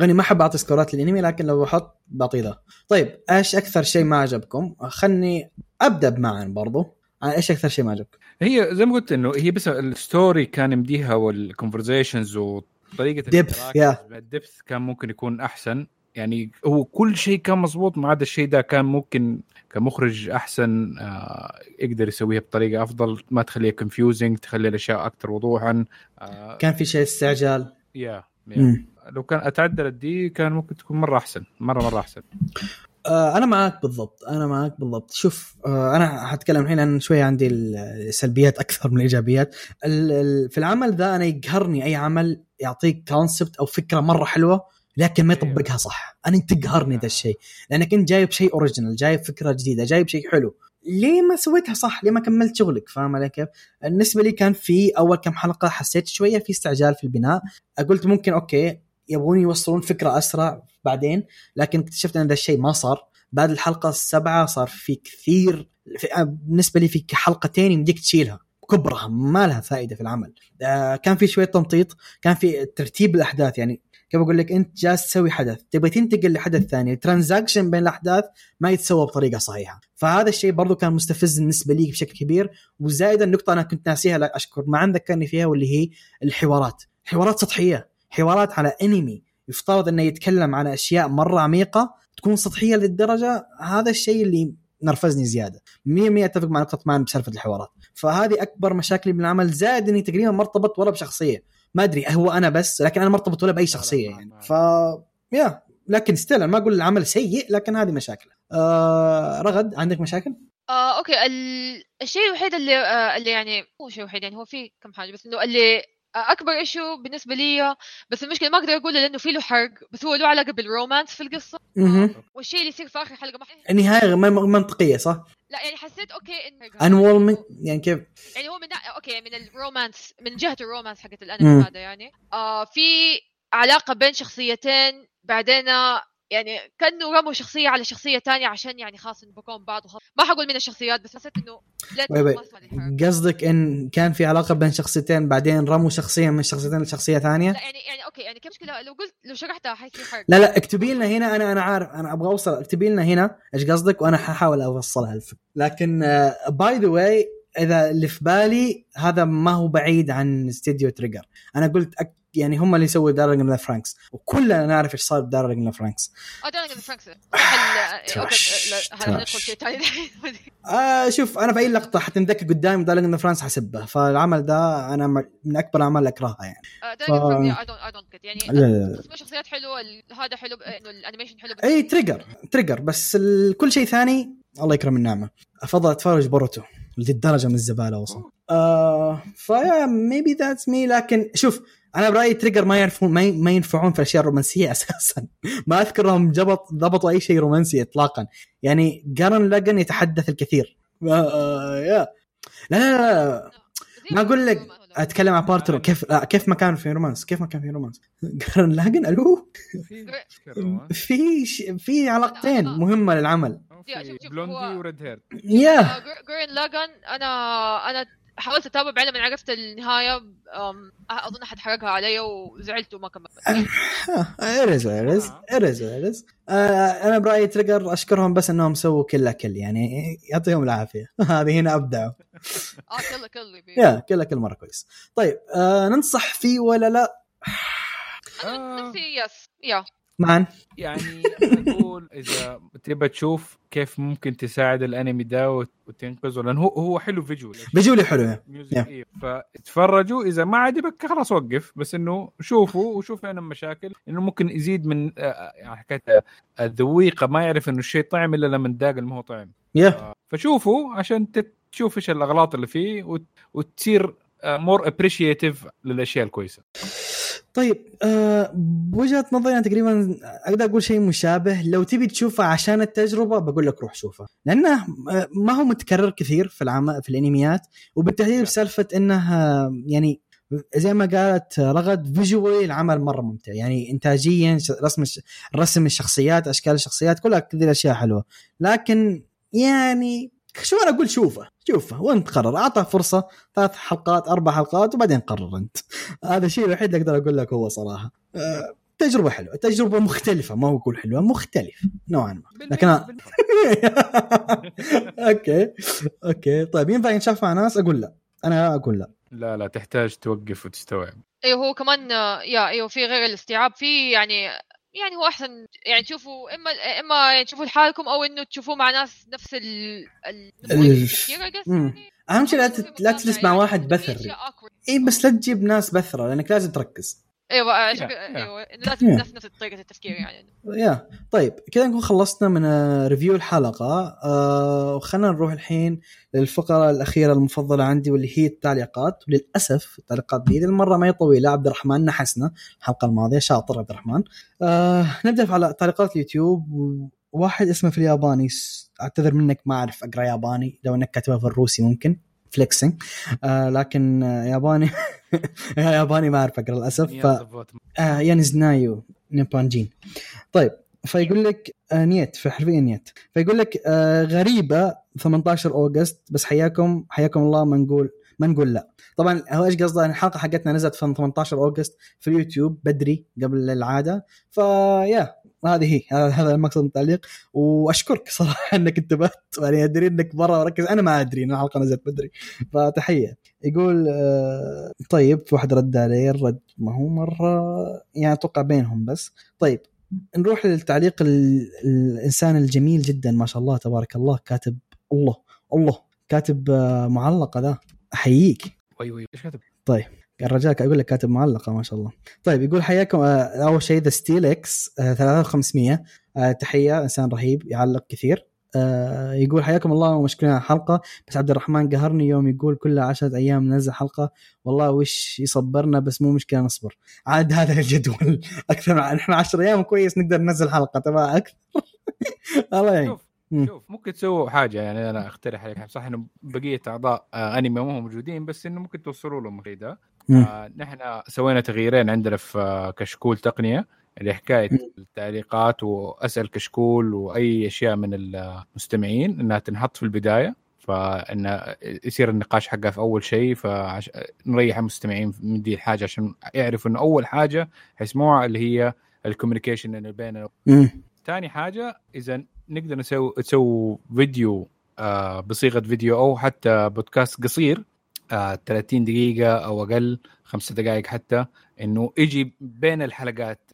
يعني ما أحب أعطي سكورات للأنمي لكن لو بحط بعطيه ذا طيب إيش أكثر شيء ما عجبكم؟ خلني أبدأ معا برضو. آه، إيش أكثر شيء ما عجبك؟
هي زي ما قلت إنه هي بس ال story كان يمديها وال conversations وطريقة
Depth، yeah.
ال depth كان ممكن يكون أحسن. يعني هو كل شيء كان مظبوط ما عدا الشيء ده كان ممكن كمخرج أحسن آه يقدر يسويها بطريقة أفضل ما تخليها confusing تخلي الأشياء أكثر وضوحا آه.
كان في شيء استعجال.
yeah
مم.
لو كان اتعدلت دي كان ممكن تكون مرة أحسن مرة مرة أحسن.
آه أنا معاك بالضبط أنا معاك بالضبط. شوف آه أنا حتكلم الحين عن شوية عندي السلبيات أكثر من الإيجابيات. ال- ال- في العمل ذا أنا يقهرني أي عمل يعطيك concept أو فكرة مرة حلوة لكن ما يطبقها صح. أنا تقهرني ذا الشيء. لأنك انت جايب شيء original جايب فكرة جديدة جايب شيء حلو. ليه ما سويتها صح؟ ليه ما كملت شغلك؟ فاهم علي كيف؟ بالنسبة لي كان في أول كم حلقة حسيت شوية في استعجال في البناء، قلت ممكن أوكي يبغون يوصلون فكرة أسرع بعدين لكن اكتشفت إن ذا الشيء ما صار. بعد الحلقة السابعة صار في كثير في بالنسبة لي في حلقتين يمديك تشيلها. كبرها ما لها فائدة في العمل. آه كان في شوية تمطيط كان في ترتيب الأحداث يعني كيف أقول لك؟ أنت جالس تسوي حدث. تبغى تنتقل لحدث ثاني. الترانزاكشن بين الأحداث ما يتسوى بطريقة صحيحة. فهذا الشيء برضو كان مستفز بالنسبة لي بشكل كبير. وزائد النقطة أنا كنت ناسيها لا أشكر. ما عن ذكرني فيها واللي هي الحوارات. حوارات سطحية. حوارات على انمي يفترض إنه يتكلم عن أشياء مرة عميقة تكون سطحية للدرجة. هذا الشيء اللي نرفزني زيادة. 100% أتفق مع نقطة مان بسالفة الحوارات. فهذه أكبر مشاكلي بالعمل. زائد إني تقريبا مرتبط ولا بشخصية. ما أدري هو أنا بس لكن أنا مرتبط ولا بأي شخصية يعني ف yeah لكن still ما أقول العمل سيء لكن هذه مشاكل آه رغد عندك مشاكل؟
آه okay ال... الشيء الوحيد اللي آه اللي يعني مو شيء وحيد يعني هو في كم حاجة بس إنه اللي أكبر issue بالنسبة لي بس المشكلة ما أقدر أقول لأنه في له حرق بس هو له علاقة بال romance في
القصة.
والشيء اللي يصير في آخر حلقة ما
النهايه غير منطقية صح؟
لا يعني حسيت okay انه
انول يعني كيف؟
يعني هو من okay من ال romance من جهة ال romance حقت الأنمي هذا يعني. آه في علاقة بين شخصيتين بعدين يعني كأنه رموا شخصية على شخصية تانية عشان يعني خلاص ينبكون بعض وخلاص. ما حقول من الشخصيات بس حسيت إنه
قصدك إن كان في علاقة بين شخصيتين بعدين رموا شخصية من شخصيتين لشخصية ثانية؟
لا يعني يعني okay يعني كيف مشكله لو قلت لو شرحتها حيصير حرق.
لا لا اكتبي لنا هنا أنا أنا عارف أنا أبغى أوصل. اكتبي لنا هنا إيش قصدك وأنا حاحاول اوصلها الفكرة لكن by the way إذا اللي في بالي هذا ما هو بعيد عن استديو Trigger أنا قلت أك... يعني هم اللي يسووا Darling Franxx. وكلنا نعرف إيش صار
ب Darling Franxx. آه Darling Franxx. ثاني؟
آه شوف أنا في أي لقطة حتنذكر قدامي Darling Franxx حسبه فالعمل ده أنا من أكبر الاعمال اللي أكرهها يعني.
Darling Franxx يعني
لا
شخصيات حلوة هذا حلو إنه ال animation حلو.
اي Trigger تريجر بس كل شيء ثاني الله يكرم النعمة. أفضل أتفرج بوروتو للدرجه من الزبالة وصل آه فيا ميبي ذاتس مي لكن شوف أنا برأيي تريجر ما يعرفون ما, ما ينفعون في الاشياء الرومانسيه أساسا. ما أذكر انهم جبط ضبطوا أي شيء رومانسي اطلاقا. يعني جارن لاجن يتحدث الكثير. آه يا. لا لا لا ما أقول لك أتكلم عن بارتر كيف كيف ما كان في رومانس كيف ما كان في رومانس. جارن لاجن ألو. في في علاقتين مهمة للعمل.
بلوندي وريد هير
يا
جورين لاجن أنا أنا حاولت أتابع بعدين من عرفت النهاية أظن احد حرقها علي وزعلت وما كملت.
ارز ارز ارز ارز أنا برأيي تريجر أشكرهم بس إنهم سووا كل كل يعني يعطيهم العافية. هذه هنا ابدعوا
آه كل كل
يا كل كل مرة كويس. طيب آه ننصح فيه ولا لا؟
أنا نفسي yes yeah
معا
يعني أقول إذا تبى تشوف كيف ممكن تساعد الأنمي ده وتنقذه لأنه هو هو حلو visual
visually حلو
music إيه. فتفرجوا إذا ما عجبك خلاص وقف بس إنه شوفوا وشوف وين المشاكل إنه ممكن يزيد من يعني حكايه الذويقة ما يعرف إنه الشيء طعم إلا لما داق ما هو طعم.
Yeah.
فشوفوا عشان تشوف إيش الأغلاط اللي فيه وتصير more appreciative للأشياء الكويسة.
طيب أه بوجهة نظري أنا تقريبا أقدر أقول شيء مشابه. لو تبي تشوفه عشان التجربة بقول لك روح شوفه. لأنه ما هو متكرر كثير في العم... في الأنميات وبالتحديد بسالفة إنه يعني زي ما قالت رغد visually العمل مرة ممتع. يعني انتاجيا رسم رسم الشخصيات أشكال الشخصيات كلها كذي الأشياء حلوة. لكن يعني شو أنا أقول؟ شوفه شوفه. وانت قرر أعطه فرصة ثلاث حلقات أربع حلقات وبعدين قرر أنت. هذا الشيء الوحيد اللي أقدر أقول لك هو صراحة. أه تجربة حلوة تجربة مختلفة ما هو أقول حلوة مختلف نوعا ما. لكن okay okay. طيب ينفع ينشاف مع ناس؟ أقول لا. أنا أقول لا.
لا لا تحتاج توقف وتستوعب.
أيوه هو كمان yeah أيوه في غير الاستيعاب في يعني يعني هو أحسن يعني تشوفوا إما إما تشوفوا لحالكم أو إنه تشوفوه مع ناس نفس ال
ال أهم شيء لا لا تجلس مع واحد بثر اي بس لا تجيب ناس بثرة لأنك لازم تركز.
إيوه آه،. إيوه لازم. نفس نفس طريقة التفكير يعني.
يا. طيب كذا نكون خلصنا من آه، ريفيو الحلقة. آه وخلنا نروح الحين للفقرة الأخيرة المفضلة عندي واللي هي التعليقات. وللأسف التعليقات دي المرة ما هي طويلة. عبد الرحمن نحسنا الحلقة الماضية. شاطر عبد الرحمن. آه نبدأ على تعليقات اليوتيوب. واحد اسمه في الياباني أعتذر منك ما أعرف أقرأ ياباني. لو إنك كاتبها في الروسي ممكن. فليكسنج آه لكن آه ياباني ياباني ما أعرف أقرأ للأسف. ف... آه يانزنايو نيبانجين طيب فيقول لك آه نيت في حرفيا نيت. فيقول لك آه غريبة 18 أوغست بس حياكم حياكم الله ما نقول ما نقول لا. طبعا هو إيش قصده؟ إن الحلقة حقتنا نزلت في 18 أوغست في اليوتيوب بدري قبل العادة. فيا هذه هي هذا المقصد من التعليق. وأشكرك صراحة إنك انتبهت. يعني أدري إنك مرة مركز أنا ما أدري ان الحلقة نزلت بدري فتحية. يقول آه طيب في واحد رد عليه الرد ما هو مرة يعني أتوقع بينهم بس. طيب نروح للتعليق ال... الإنسان الجميل جدا ما شاء الله تبارك الله كاتب الله. الله كاتب آه، معلقة ذا. أحييك.
وي وي إيش كاتب؟
الرجال أقول لك كاتب معلقة ما شاء الله. طيب يقول حياكم آه، أول شيء ذا Steel X 3500 آه، تحية إنسان رهيب يعلق كثير. آه، يقول حياكم الله ومشكورين على الحلقة. بس عبد الرحمن قهرني يوم يقول كل عشرة أيام ننزل حلقة. والله وش يصبرنا بس مو مشكلة نصبر. عاد هذا الجدول. أكثر من إحنا 10 أيام كويس نقدر ننزل حلقة تبع أكثر. الله يعين.
شوف
مم.
شوف ممكن تسووا حاجة يعني أنا أقترح عليك. صح إنه بقية أعضاء آه أنمي ما هم موجودين بس إنه ممكن توصلوا لهم كذا. آه نحن سوينا تغييرين عندنا في كشكول تقنية اللي
حكاية.
التعليقات وأسأل كشكول وأي أشياء من المستمعين إنها تنحط في البداية فإن يصير النقاش حقها في أول شيء فنريح المستمعين من دي الحاجة عشان يعرفوا انه أول حاجة حيسموها اللي هي ال communication اللي بين
مم.
ثاني حاجة إذا نقدر نسوي تسوي فيديو آه بصيغة فيديو أو حتى بودكاست قصير 30 دقيقة أو أقل خمسة دقائق حتى إنه يجي بين الحلقات.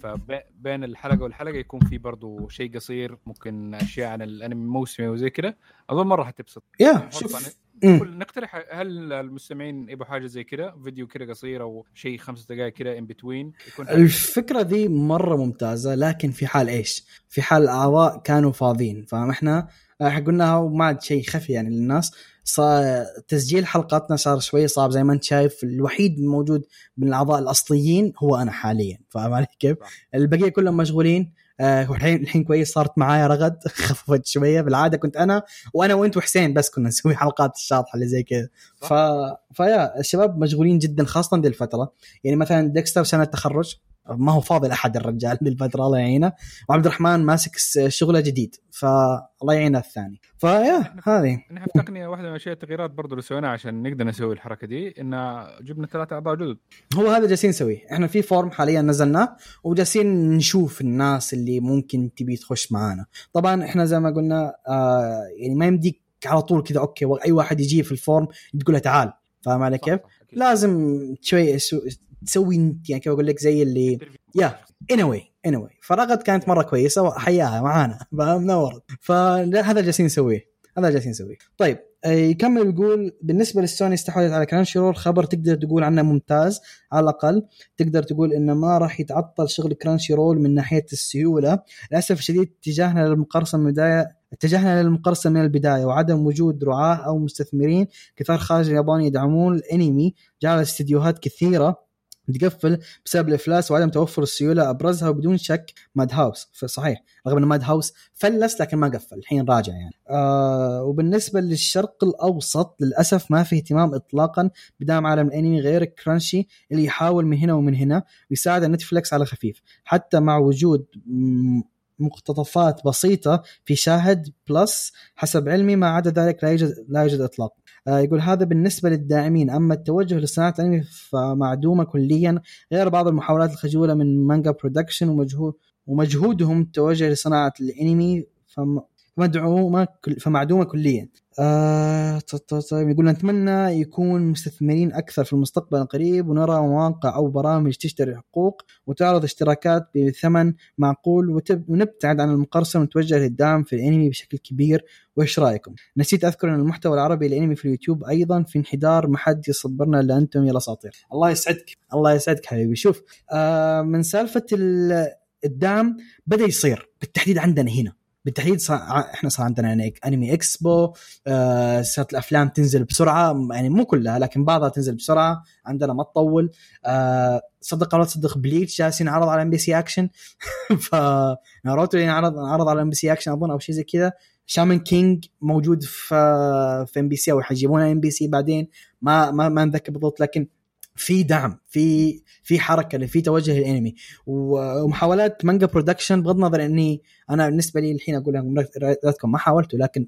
فبين الحلقة والحلقة يكون في برضو شيء قصير ممكن أشياء عن الأنمي الموسمي وزي كذا أظن مرة حتبسط. yeah
شوف
نقترح هل المستمعين يبغوا حاجة زي كذا فيديو كذا قصير أو شيء خمس دقائق كذا in between.
الفكرة ذي مرة ممتازة لكن في حال إيش؟ في حال الأعضاء كانوا فاضيين فاهم إحنا قلناها وما عاد شيء خفي يعني للناس صار تسجيل حلقاتنا صار شوي صعب زي ما أنت شايف الوحيد الموجود من الأعضاء الأصليين هو أنا حاليا فاهم علي كيف؟ البقية كلهم مشغولين آه والحين الحين كويس صارت معايا رغد. خففت شوية. بالعادة كنت أنا وأنا وأنت وحسين بس كنا نسوي حلقات الشاطحة اللي زي كذا.
ف...
ف yeah الشباب مشغولين جدا خاصة دي الفترة. يعني مثلا Dexter سنه تخرج ما هو فاضي لاحد الرجال دي الفترة الله يعينه. وعبد الرحمن ماسك شغله جديد فالله يعينه الثاني. ف yeah هذه.
نحن في تقنيه واحدة من أشياء التغييرات برضو اللي سويناها عشان نقدر نسوي الحركة دي إن جبنا ثلاثة أعضاء جدد.
هو هذا جالسين نسويه. إحنا في form حاليا نزلناه وجالسين نشوف الناس اللي ممكن تبي تخش معانا. طبعا إحنا زي ما قلنا آه يعني ما يمديك على طول كذا okay أي واحد يجي في ال form تقول له تعال. فاهم علي كيف؟ لازم شوي سو- تسوي يعني كيف أقول لك زي اللي yeah anyway anyway. فرغد كانت مرة كويسة وحياها معانا. فاهم؟ نورت فهذا جالسين نسويه. هذا جالسين نسويه. طيب آه، يكمل يقول بالنسبة للسوني استحوذت على Crunchyroll خبر تقدر تقول عنه ممتاز. على الأقل تقدر تقول إنه ما راح يتعطل شغل Crunchyroll من ناحية السيولة. للأسف الشديد اتجاهنا للمقرصن من البداية اتجهنا للمقرصن من البداية وعدم وجود رعاة أو مستثمرين كثار خارج اليابان يدعمون الأنمي. جعل استديوهات كثيرة تقفل بسبب الإفلاس وعدم توفر السيولة أبرزها وبدون شك Madhouse. صحيح رغم إن Madhouse فلس لكن ما قفل الحين راجع يعني. آه وبالنسبة للشرق الأوسط للأسف ما في اهتمام اطلاقا بدعم عالم الأنمي غير Crunchy اللي يحاول من هنا ومن هنا ويساعد Netflix على خفيف. حتى مع وجود مقتطفات بسيطة في شاهد Plus حسب علمي ما عدا ذلك لا يوجد لا يوجد إطلاق. آه، يقول هذا بالنسبة للداعمين أما التوجه لصناعة الأنمي فمعدومة كليا غير بعض المحاولات الخجولة من مانجا برودكشن ومجهود ومجهودهم التوجه لصناعة الأنمي فم فمدعومه كل فمعدومة كليا آه يقول نتمنى يكون مستثمرين أكثر في المستقبل القريب ونرى مواقع أو برامج تشتري حقوق وتعرض اشتراكات بثمن معقول. ونبتعد عن المقرصنة ونتوجه للدعم في الأنمي بشكل كبير وإيش رأيكم؟ نسيت أذكر أن المحتوى العربي الانمي في اليوتيوب أيضا في انحدار ما حد يصبرنا إلا أنتم يا الاساطير. الله يسعدك الله يسعدك حبيبي شوف آه من سالفة الدعم بدأ يصير بالتحديد عندنا هنا بالتحديد صار إحنا صار عندنا يعني أنمي إكسبو آه صارت الأفلام تنزل بسرعة يعني مو كلها لكن بعضها تنزل بسرعة عندنا ما تطول. آه صدق ولا تصدق Bleach جالسين عرض على MBC Action. ف ناروتو عرض عرض على MBC Action أظن أو شيء زي كذا. Shaman King موجود في في MBC أو حيجيبونها MBC بعدين. ما ما ما نذكر بالضبط لكن في دعم في في حركة في توجه للانمي. ومحاولات Manga Production بغض النظر إني أنا بالنسبة لي الحين أقول لكم ما حاولتوا لكن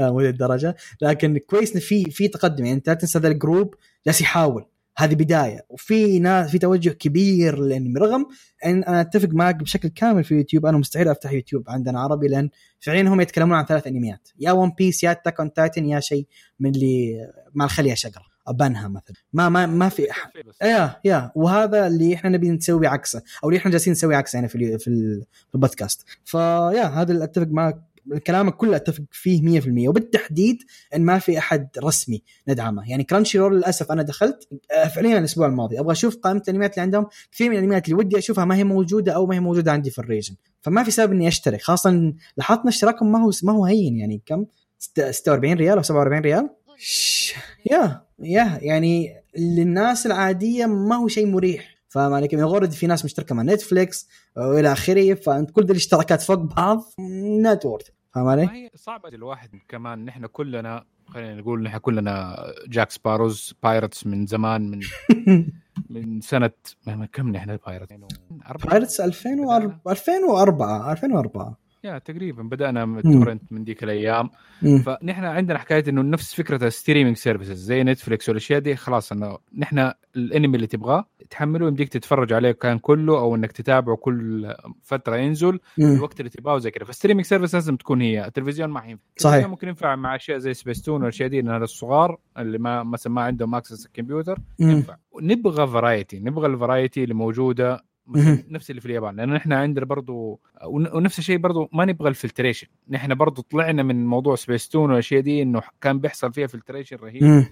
مو الدرجة. لكن كويس في في تقدم يعني أنت لا تنسى هذا ال group جالس يحاول. هذه بداية. وفي ناس في توجه كبير للانمي رغم إن أنا أتفق معك بشكل كامل في يوتيوب أنا مستحيل أفتح يوتيوب عندنا عربي لأن فعليا هم يتكلمون عن ثلاث أنميات. يا One Piece يا Attack on Titan يا شيء من اللي مع الخلية شقره ابانها مثلا. ما ما ما في أح... yeah yeah. وهذا اللي إحنا نبي نسوي عكسه. أو اللي إحنا جالسين نسوي عكسه يعني في في البودكاست. ف yeah هذا اللي أتفق معك. كلامك كله أتفق فيه 100% وبالتحديد إن ما في أحد رسمي ندعمه. يعني Crunchyroll للأسف أنا دخلت آه، فعليا الأسبوع الماضي. أبغى أشوف قائمة الأنميات اللي عندهم. كثير من الأنميات اللي ودي أشوفها ما هي موجودة أو ما هي موجودة عندي في ال region. فما في سبب إني اشترك خاصة لاحظنا اشتراكهم ما هو ما هو هين يعني. كم؟ 46 ريال أو 47 ريال؟ yeah yeah يعني للناس العادية ما هو شيء مريح فاهم علي كيف؟ يعني في ناس مشتركة مع Netflix وإلى آخره فأنت كل الاشتراكات فوق بعض not worth فاهم علي؟
هي صعبة الواحد كمان نحن كلنا خلينا نقول نحن كلنا Jack Sparrows pirates من زمان من من سنة كم نحن pirates؟
pirates 2004 2004 2004
yeah تقريبا بدأنا torrent من ديك الأيام. مم. فنحن عندنا حكاية إنه نفس فكرة ال streaming services زي Netflix والأشياء دي خلاص إنه نحن الأنمي اللي تبغاه تحمله يمديك تتفرج عليه كان كله أو إنك تتابعه كل فترة ينزل الوقت اللي تبغاه وزي كذا فال streaming service لازم تكون هي التلفزيون ما ينفع.
صحيح.
ممكن ينفع مع أشياء زي سبيستون والأشياء دي لأن الصغار اللي ما مثلا ما عندهم access الكمبيوتر ينفع. نبغى variety نبغى ال variety اللي موجودة نفس اللي في اليابان لأن إحنا عندنا برضو ونفس الشيء برضو ما نبغى ال filtration. نحن برضو طلعنا من موضوع سبيستون والأشياء دي إنه كان بيحصل فيها filtration رهيب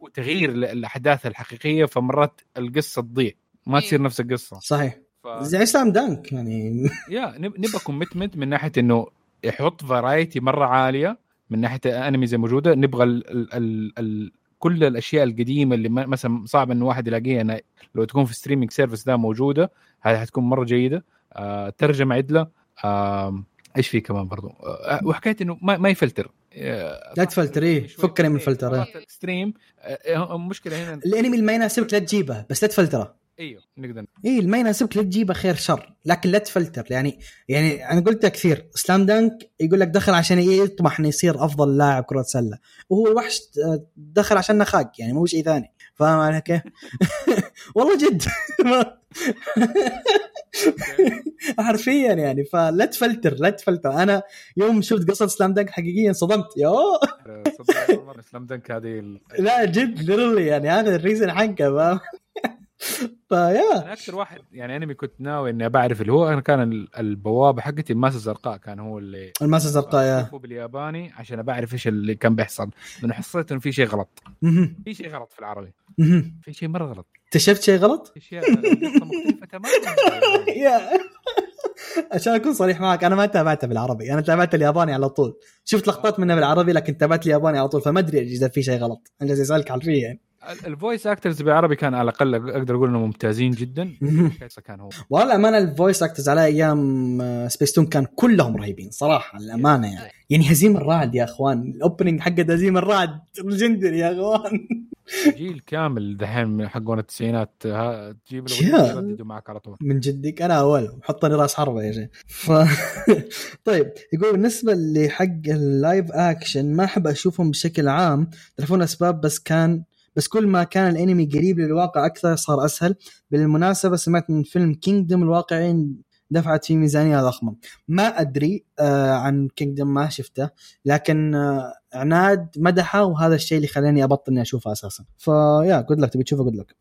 وتغيير الأحداث الحقيقية فمرات القصة تضيع ما تصير نفس القصة.
صحيح. ف... زي Slam Dunk يعني.
yeah نبغى commitment من ناحية إنه يحط variety مرة عالية من ناحية انمي زي موجودة نبغى ال ال ال ال كل الأشياء القديمة اللي مثلا صعب انه واحد يلاقيها. لو تكون في streaming service ده موجودة هذه حتكون مرة جيدة. آه ترجمة عدلة. آه إيش في كمان برضو؟ آه وحكايه إنه ما, ما يفلتر.
آه لا تفلتر إيه. فكني من الفلتر
إيه. stream آه المشكلة هنا
الانمي اللي ما يناسبك لا تجيبه بس لا تفلتره.
إيوه نقدر
اي ما يناسبك لا تجيبه خير شر لكن لا تفلتر. يعني يعني أنا قلتها كثير سلام دانك يقول لك دخل عشان يطمح إنه يصير أفضل لاعب كرة سلة. وهو الوحش دخل عشان نخاق يعني مو شيء ثاني. فاهم علي كيف؟ والله جد. حرفيا يعني فلا تفلتر لا تفلتر. أنا يوم شفت قصة سلام دانك حقيقيا صدمت. يا
Slam Dunk هذه
لا جد ليرلي يعني هذا ال reason حقه ف
yeah أنا أكثر واحد يعني أنمي كنت ناوي إني بعرف اللي هو أنا كان البوابة حقتي الماسه الزرقاء كان هو اللي
الماسه الزرقاء yeah.
بالياباني عشان بعرف إيش اللي كان بيحصل. لأنه حسيت انه في شيء غلط. في شيء غلط في العربي. في شيء مرة غلط.
اكتشفت شيء غلط؟
اشياء مختلفة تماما.
عشان أكون صريح معك أنا ما تابعته بالعربي. أنا تابعت الياباني على طول. شفت لقطات منه بالعربي لكن تابعت الياباني على طول. فما أدري إذا في شيء غلط. أنا جالس أسألك حرفيا يعني.
ال voice actors بالعربي كان على الأقل أقدر أقول انه ممتازين جدا.
كان هو؟ والله أمانة ال voice actors على أيام سبيستون كان كلهم رهيبين صراحة الامانه يعني. يعني هزيم الرعد يا أخوان. ال opening حق هزيم الرعد legendary يا أخوان.
جيل كامل دحين حقون التسعينات. تجيب
له معك على طول. من جدك؟ أنا أول. حطني راس حربة يا شيخ. ف... طيب يقول بالنسبة لحق ال live action ما أحب أشوفهم بشكل عام. تعرفون اسباب بس كان بس كل ما كان الانمي قريب للواقع أكثر صار أسهل. بالمناسبة سمعت من فيلم Kingdom الواقعي دفعت فيه ميزانية ضخمة. ما أدري آه عن Kingdom ما شفته لكن آه عناد مدحه وهذا الشيء اللي خلاني أبطل إني أشوفه أساسا. ف yeah good luck تبي تشوفه؟ good luck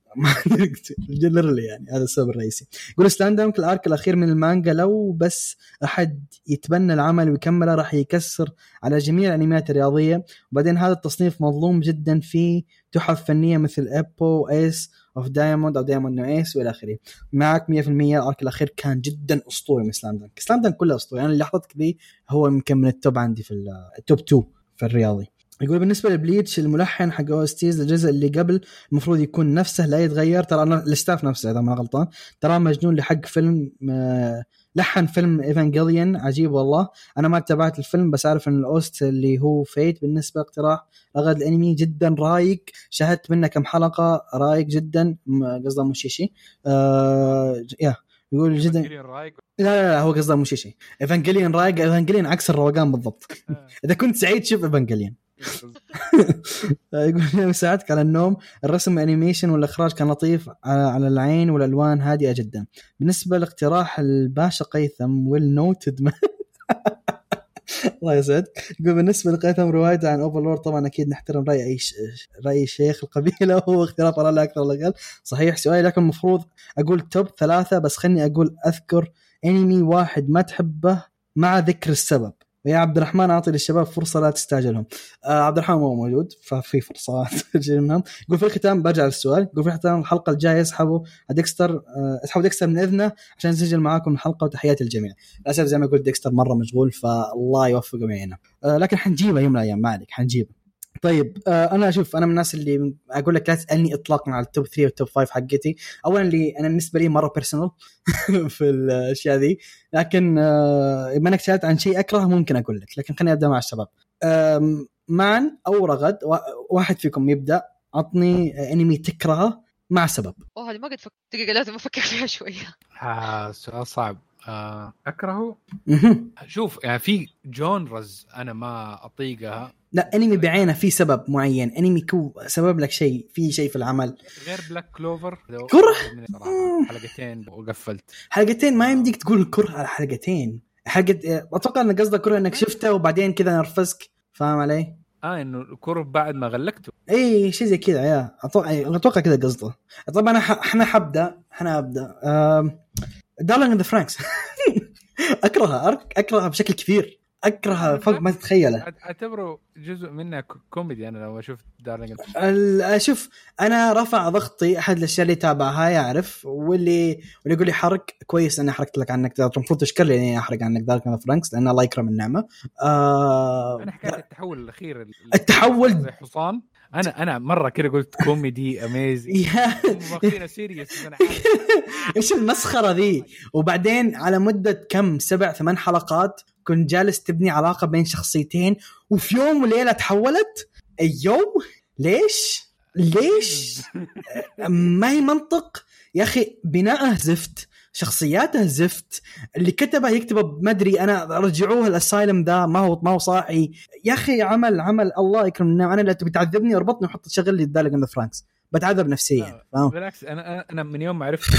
literally يعني. هذا السبب الرئيسي. يقول Slam Dunk ال arc الأخير من المانجا لو بس أحد يتبنى العمل ويكمله راح يكسر على جميع الأنميات الرياضية. وبعدين هذا التصنيف مظلوم جدا في تحف فنية مثل ابو Ace of Diamond أو Diamond no Ace وإلى آخره. معك 100% ال arc الأخير كان جدا أسطوري من Slam Dunk Slam Dunk كله أسطوري. أنا اللي لحظتك ذي هو يمكن من ال top عندي في ال top 2 في الرياضي يقول بالنسبة ل Bleach الملحن حق OSTs الجزء اللي قبل المفروض يكون نفسه لا يتغير ترى أنا ال staff نفسه إذا ما غلطان ترى مجنون لحق فيلم آه، لحن فيلم ايفانجيليون عجيب والله. أنا ما تابعت الفيلم بس أعرف إن ال OST اللي هو فيت بالنسبة اقتراح رغد الأنمي جدا رايق. شاهدت منه كم حلقة رايق جدا قصده موشيشي آه yeah. يقول جدا لا
رايق
لا, لا هو قصده موشيشي إيفانجيليون رايق إيفانجيليون عكس الروقان بالضبط. إذا كنت سعيد شوف إيفانجيليون. يقول يساعدك على النوم الرسم animation والإخراج كان لطيف على العين والألوان هادئة جدا. بالنسبة لاقتراح الباشا قيثم والنوتد الله يسعدك. يقول بالنسبة لقيثم روايته عن اوفرلورد طبعا أكيد نحترم رأي أي ش... رأي شيخ القبيلة وهو اختلاف اراء لا أكثر ولا أقل صحيح سؤالي لكن المفروض أقول top ثلاثة بس خلني أقول أذكر انمي واحد ما تحبه مع ذكر السبب. ويا عبد الرحمن أعطي للشباب فرصة لا تستعجلهم. آه عبد الرحمن مو موجود ففي فرصة تجي منهم. يقول في الختام برجع للسؤال. يقول في الختام الحلقة الجاية اسحبوا ديكستر آه اسحبوا ديكستر من إذنه عشان نسجل معاكم الحلقة وتحياتي للجميع. للأسف زي ما قلت ديكستر مرة مشغول فالله يوفقه معنا. آه لكن حنجيبه يوم من الأيام ما عليك حنجيبه. طيب آه أنا أشوف أنا من الناس اللي أقول لك لا تسألني اطلاقا على ال top 3 وال top 5 حقتي. اولا اللي أنا بالنسبة لي مرة personal في الأشياء ذي. لكن آه بما أنك سألت عن شيء أكره ممكن أقول لك. لكن خليني أبدأ مع الشباب. مان أو رغد وا- واحد فيكم يبدأ. عطني أنمي تكرهه مع سبب.
أوه هذه ما قد فكرت دقيقة لازم أفكر فيها شوية.
آه سؤال صعب. آه
أكرهه.
شوف يعني في genres أنا ما أطيقها.
لا انمي بعينه في سبب معين. انمي كو سبب لك شيء في شيء في العمل.
غير بلاك كلوفر
كره؟
صراحة حلقتين وقفلت.
حلقتين؟ ما يمديك تقول كره على حلقتين. حلقة أتوقع إن قصدك كره إنك شفته وبعدين كذا نرفزك. فاهم علي؟
آه إنه الكره بعد ما غلقته.
إي شيء زي كذا yeah. أتوقع أتوقع كذا قصده. طبعا أنا أحنا حبدأ أحنا أبدأ. دارلينج ذا فرانكس أكرهها أكرهها بشكل كبير. أكرهها فوق ما تتخيله.
أعتبره جزء منها ك- كوميدي أنا لو شفت دارلينج
ال- شوف أنا رفع ضغطي أحد الأشياء اللي تابعها يعرف واللي واللي يقول لي حرق كويس إني حرقت لك عنك المفروض تشكر لي إني أحرق عنك من فرانكس لأن الله يكرم النعمه آه
أنا حكايه التحول الأخير ال-
التحول!
حصان. أنا أنا مرة كده قلت كوميدي amazing
yeah.
واخدينه serious.
إيش المسخره ذي؟ وبعدين على مدة كم؟ سبع ثمان حلقات كنت جالس تبني علاقة بين شخصيتين وفي يوم وليلة تحولت. أيوه ليش؟ ليش؟ ما هي منطق؟ يا أخي بناءه زفت شخصياته زفت. اللي كتبه يكتبه ما أدري أنا رجعوه ال asylum ذا ما هو ما هو صاحي. يا أخي عمل عمل الله يكرم النعم أنا لا تبي تعذبني اربطني وحط شغل لي دارلينج ذا فرانكس بتعذب نفسيا فاهم؟
بالعكس أنا أنا من يوم ما عرفت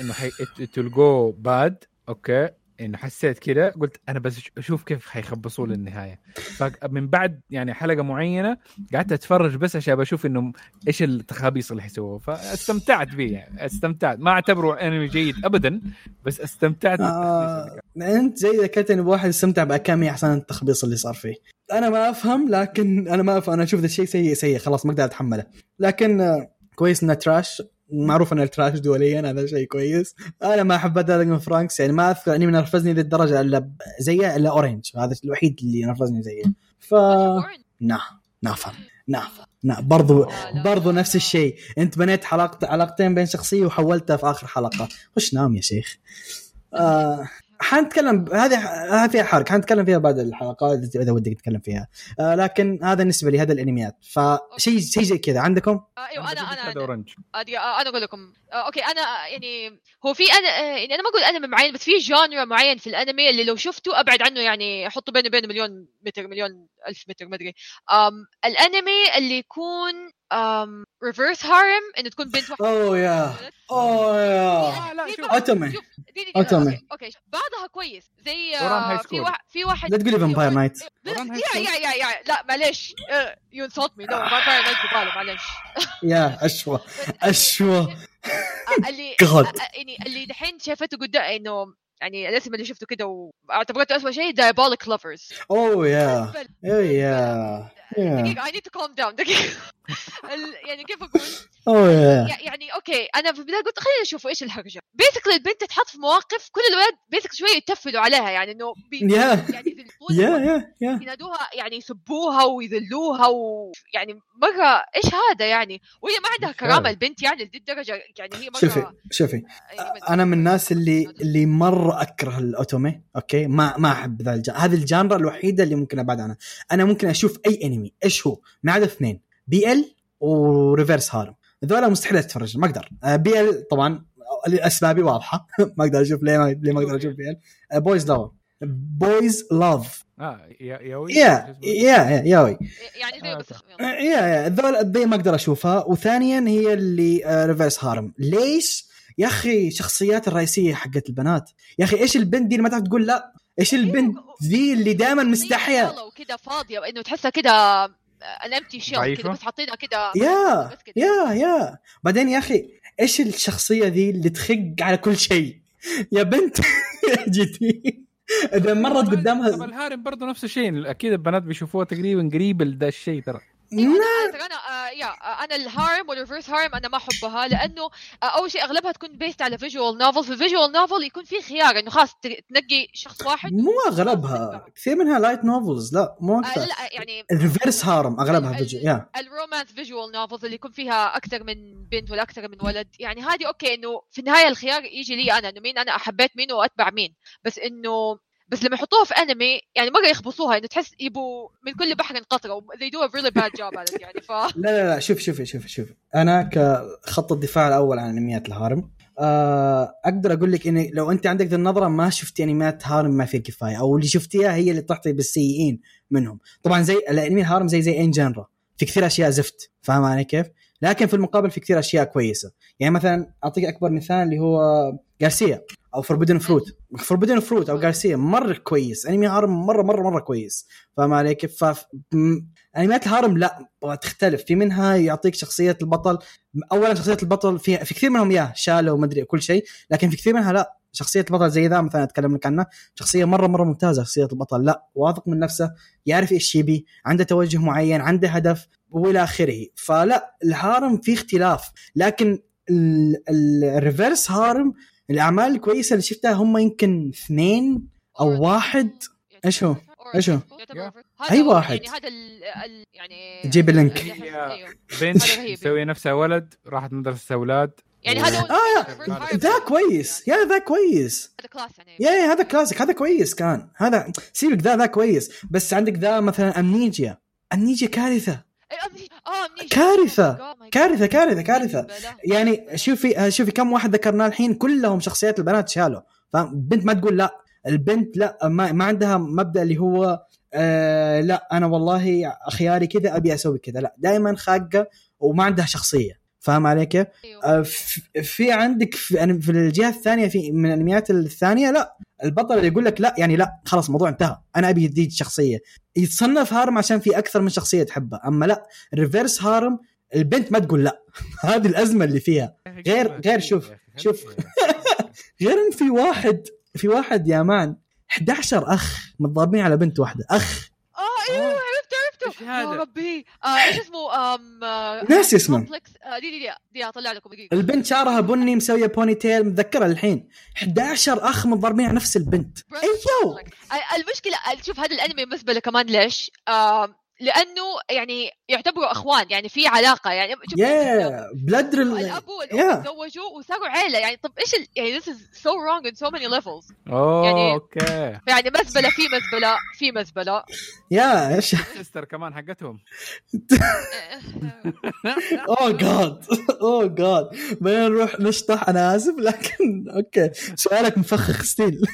انه إنه. تلقوه bad okay؟ انه حسيت كده قلت أنا بس أشوف كيف حيخبصوه للنهايه فمن بعد يعني حلقة معينة قعدت أتفرج بس عشان بشوف إنه إيش التخابيص اللي حيسووه. فاستمتعت به يعني استمتعت. ما أعتبره أنمي جيد ابدا بس استمتعت
آه انت زي اذا كنت واحد يستمتع باكامي أحسن التخبيص اللي صار فيه. أنا ما أفهم لكن أنا ما افهم أنا أشوف ذا الشيء سيء سيء خلاص ما أقدر أتحمله. لكن آه، كويس إنه trash. معروف أن ال trash دوليا هذا شيء كويس. أنا ما أحب دارلينج فرانكس يعني ما أذكر انمي نرفزني ذي الدرجة إلا زيه إلا اورنج هذا الوحيد اللي نرفزني زيه. ف نا نافهم نافهم نا برضو
لا،
برضو. نفس الشيء. أنت بنيت حلقة علاقتين بين شخصية وحولتها في آخر حلقة. وش نام يا شيخ. آه حنتكلم هذه هذه فيها حرق. حنتكلم فيها بعد الحلقات اذا ودك تتكلم فيها. آه لكن هذا بالنسبة لي هذا الأنميات. فشيء شيء زي كذا. عندكم؟
آه، أيوه أنا أنا
هذا
أنا آه، أنا أقول لكم. آه، أوكي أنا يعني هو في أنا آه، يعني أنا ما أقول أنمي معين بس في جانرا معين في الأنمي اللي لو شفته أبعد عنه يعني أحطه بينه وبين مليون متر مليون الف متر ما ادري الأنمي اللي يكون reverse harem إنه تكون بنت واحدة
oh
yeah.
oh
yeah. دي- otome. okay بعضها كويس. زي آه، في. واحد في واحد
لا تقولي فامباير نايت
yeah.
yeah yeah yeah لا معلش you insult me no فامباير نايت زباله معلش
يا أشوى. أشوى.
آه، اللي آه، يعني اللي دحين شافته قدام إنه يعني الاسم اللي شفته كده واعتبرته اسوء شيء دايبوليك لافرز
oh yeah yeah yeah yeah
دقيقة I need to calm down دقيقة. ال- يعني كيف أقول؟
oh yeah
يع- يعني okay أنا في البداية قلت خلينا نشوف إيش الهرجة. basically البنت تتحط في مواقف كل الولاد basically شوية يتفلوا عليها يعني إنه بي
yeah.
يعني يذلونها
yeah yeah yeah.
ينادوها يعني يسبوها ويذلوها ويعني مرة إيش هذا يعني؟ وهي ما عندها
كرامة.
البنت يعني لدي الدرجه يعني هي مرة
شوفي شوفي.
يعني
أنا من الناس اللي اللي مرة أكره ال otome okay؟ ما ما أحب ذا الج... هذه ال genre الوحيدة اللي ممكن أبعد عنها. أنا ممكن أشوف أي انمي إيش هو؟ ما عدا اثنين BL و reverse harem ذولا مستحيل أتفرج ما أقدر. آه، BL طبعا اسبابي واضحة. ما أقدر أشوف ليه ما ليه ما أقدر أشوف BL. boys love boys love
آه yeah yaoi؟
yeah yeah yeah yaoi.
يعني زي
آه،
بس
yeah yeah. ذول ذي ما أقدر أشوفها. وثانيا هي اللي آه، reverse harem ليش؟ يا أخي شخصيات الرئيسية حقت البنات. يا أخي إيش البنت دي اللي ما تعرف تقول لا؟ إيش البنت ذي اللي دائما مستحية؟
وكذا فاضية وإنه تحسها كذا ال empty
shell؟
كذا بس حاطينها كذا yeah.
yeah yeah. بعدين يا أخي إيش الشخصية ذي اللي تخق على كل شيء؟ يا بنت جيتي إذا مرت
طب
قدامها
ال harem برضه نفس الشيء أكيد البنات بيشوفوها تقريبا قريب لذا الشيء ترى.
أيوه
أنا
أنا آه yeah آه أنا ال harem وال reverse harem أنا ما أحبها لأنه آه أول شيء أغلبها تكون based على visual novel في ال visual novel يكون في خيار إنه خلاص تنقي شخص واحد
مو أغلبها. كثير منها light novels لا مو
آه
أكثر.
لا يعني
ال reverse harem أغلبها
ال-
فيجو
ال-
يا
الرومانس visual novels اللي يكون فيها أكثر من بنت ولا أكثر من ولد. يعني هذه okay إنه في النهاية الخيار يجي لي أنا إنه مين أنا أحبيت مين وأتبع مين. بس إنه بس لما يحطوها في أنمي يعني مره يخبصوها إنه تحس يبوا من كل بحر قطره they do a really bad job يعني ف
لا لا لا شوف شوف شوف شوف. أنا كخط الدفاع الأول عن أنميات ال harem. آه، أقدر أقول لك إني لو أنت عندك ذي النظرة ما شفتي أنميات harem ما فيها كفاية. أو اللي شفتيها هي اللي طحتي بالسيئين منهم. طبعا زي الأنمي ال harem زي زي any genre في كثير أشياء زفت. فاهم علي كيف؟ لكن في المقابل في كثير أشياء كويسة. يعني مثلا أعطيك أكبر مثال اللي هو جارسيا أو forbidden fruit forbidden fruit أو جارسيا مرة كويس. أنمي harem مرة مرة مرة كويس. فاهم علي كيف ف... أنميات ال harem لا تختلف. في منها يعطيك شخصية البطل. اولا شخصية البطل في في كثير منهم يا shallow ومدري كل شيء لكن في كثير منها لا. شخصية البطل زي ذا مثلا أتكلم لك عنه شخصية مرة مرة ممتازة شخصية البطل لا واثق من نفسه يعرف إيش يبي عنده توجه معين عنده هدف وإلى آخره فلا ال harem في اختلاف لكن ال- ال- ال reverse harem الأعمال الكويسة اللي شفتها هم يمكن اثنين أو واحد إيش هو؟ إيش هو؟ أي واحد.
يعني هذا ال يعني
جيب اللينك.
بنت. مسوية نفسها ولد راحت مدرسة أولاد
يعني هذا هو آه.
ذا كويس. yeah ذا كويس.
هذا class يعني.
yeah yeah هذا كلاسيك هذا كويس كان. هذا سيبك ذا ذا كويس. بس عندك ذا مثلا Amnesia Amnesia كارثة.
إيه، آه Amnesia.
كارثة.
Oh God.
كارثة كارثة كارثة.
بلا.
يعني شوفي شوفي كم واحد ذكرناه الحين كلهم شخصيات البنات shallow. فاهم بنت ما تقول لا. البنت لا ما, ما عندها مبدأ اللي هو آه لا أنا والله خياري كذا أبي أسوي كذا. لا دائما خاقة وما عندها شخصية. فاهم علي كيف؟
أيوه.
آه، في- عندك في, في الجهة الثانية في من الأنميات الثانية لا. البطل اللي يقول لك لا يعني لا خلاص الموضوع انتهى. أنا أبي ذي الشخصيه يتصنف harem عشان في أكثر من شخصية تحبها. أما لا ال reverse harem البنت ما تقول لا. هذه الأزمة اللي فيها. غير- غير شوف- شوف. غير إن في واحد في واحد يا man 11 أخ متضاربين على بنت
واحدة.
أخ. هذا؟
يا ربي. آه، إيش اسمه؟ آم آه،
ناسي اسمه.
complex آه، دي دي دي اطلع لكم دقيقة.
البنت شعرها بني مسوية pony tail متذكرها الحين 11 أخ متضاربين على نفس البنت. أيوه.
آه، المشكلة شوف هذا الأنمي مزبله كمان ليش؟ آه، لأنه يعني يعتبروا إخوان يعني في علاقة يعني شوف
يا بلاد
الأب والأم
يا.
تزوجوا وصاروا عيلة يعني طب إيش ال... يعني this is so wrong in so many levels.
اوه
يعني-
okay.
يعني مزبلة في مزبلة في مزبلة.
يا إيش؟
sister كمان حقتهم.
oh God oh God بدنا نروح نشطح أنا اسف لكن okay. سؤالك مفخخ still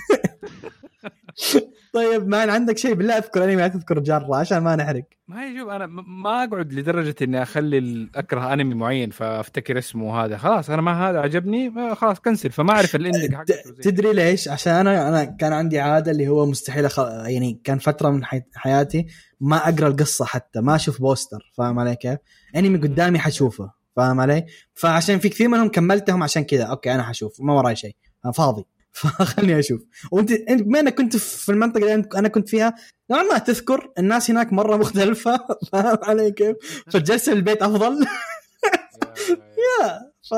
طيب ما عندك شيء؟ بالله أذكر أنمي لا تذكر جرة عشان ما نحرق.
ما هي شوف أنا ما أقعد لدرجة إني أخلي أكره أنمي معين فأفتكر اسمه هذا خلاص أنا ما هذا عجبني خلاص cancel. فما أعرف ال
ending
حقته
تدري ليش؟ عشان أنا أنا كان عندي عادة اللي هو مستحيل أخ... يعني كان فترة من حي... حياتي ما أقرأ القصة حتى ما أشوف poster فاهم علي كيف؟ أنمي قدامي حشوفه فاهم علي؟ فعشان في كثير منهم كملتهم عشان كذا. okay أنا حشوف ما وراي شيء أنا فاضي. فخلني أشوف. وانت أنت بما إنك كنت في المنطقة اللي أنا كنت فيها نوعا ما تذكر الناس هناك مرة مختلفة. فاهم علي كيف؟ فجلست في البيت أفضل.
yeah-
ف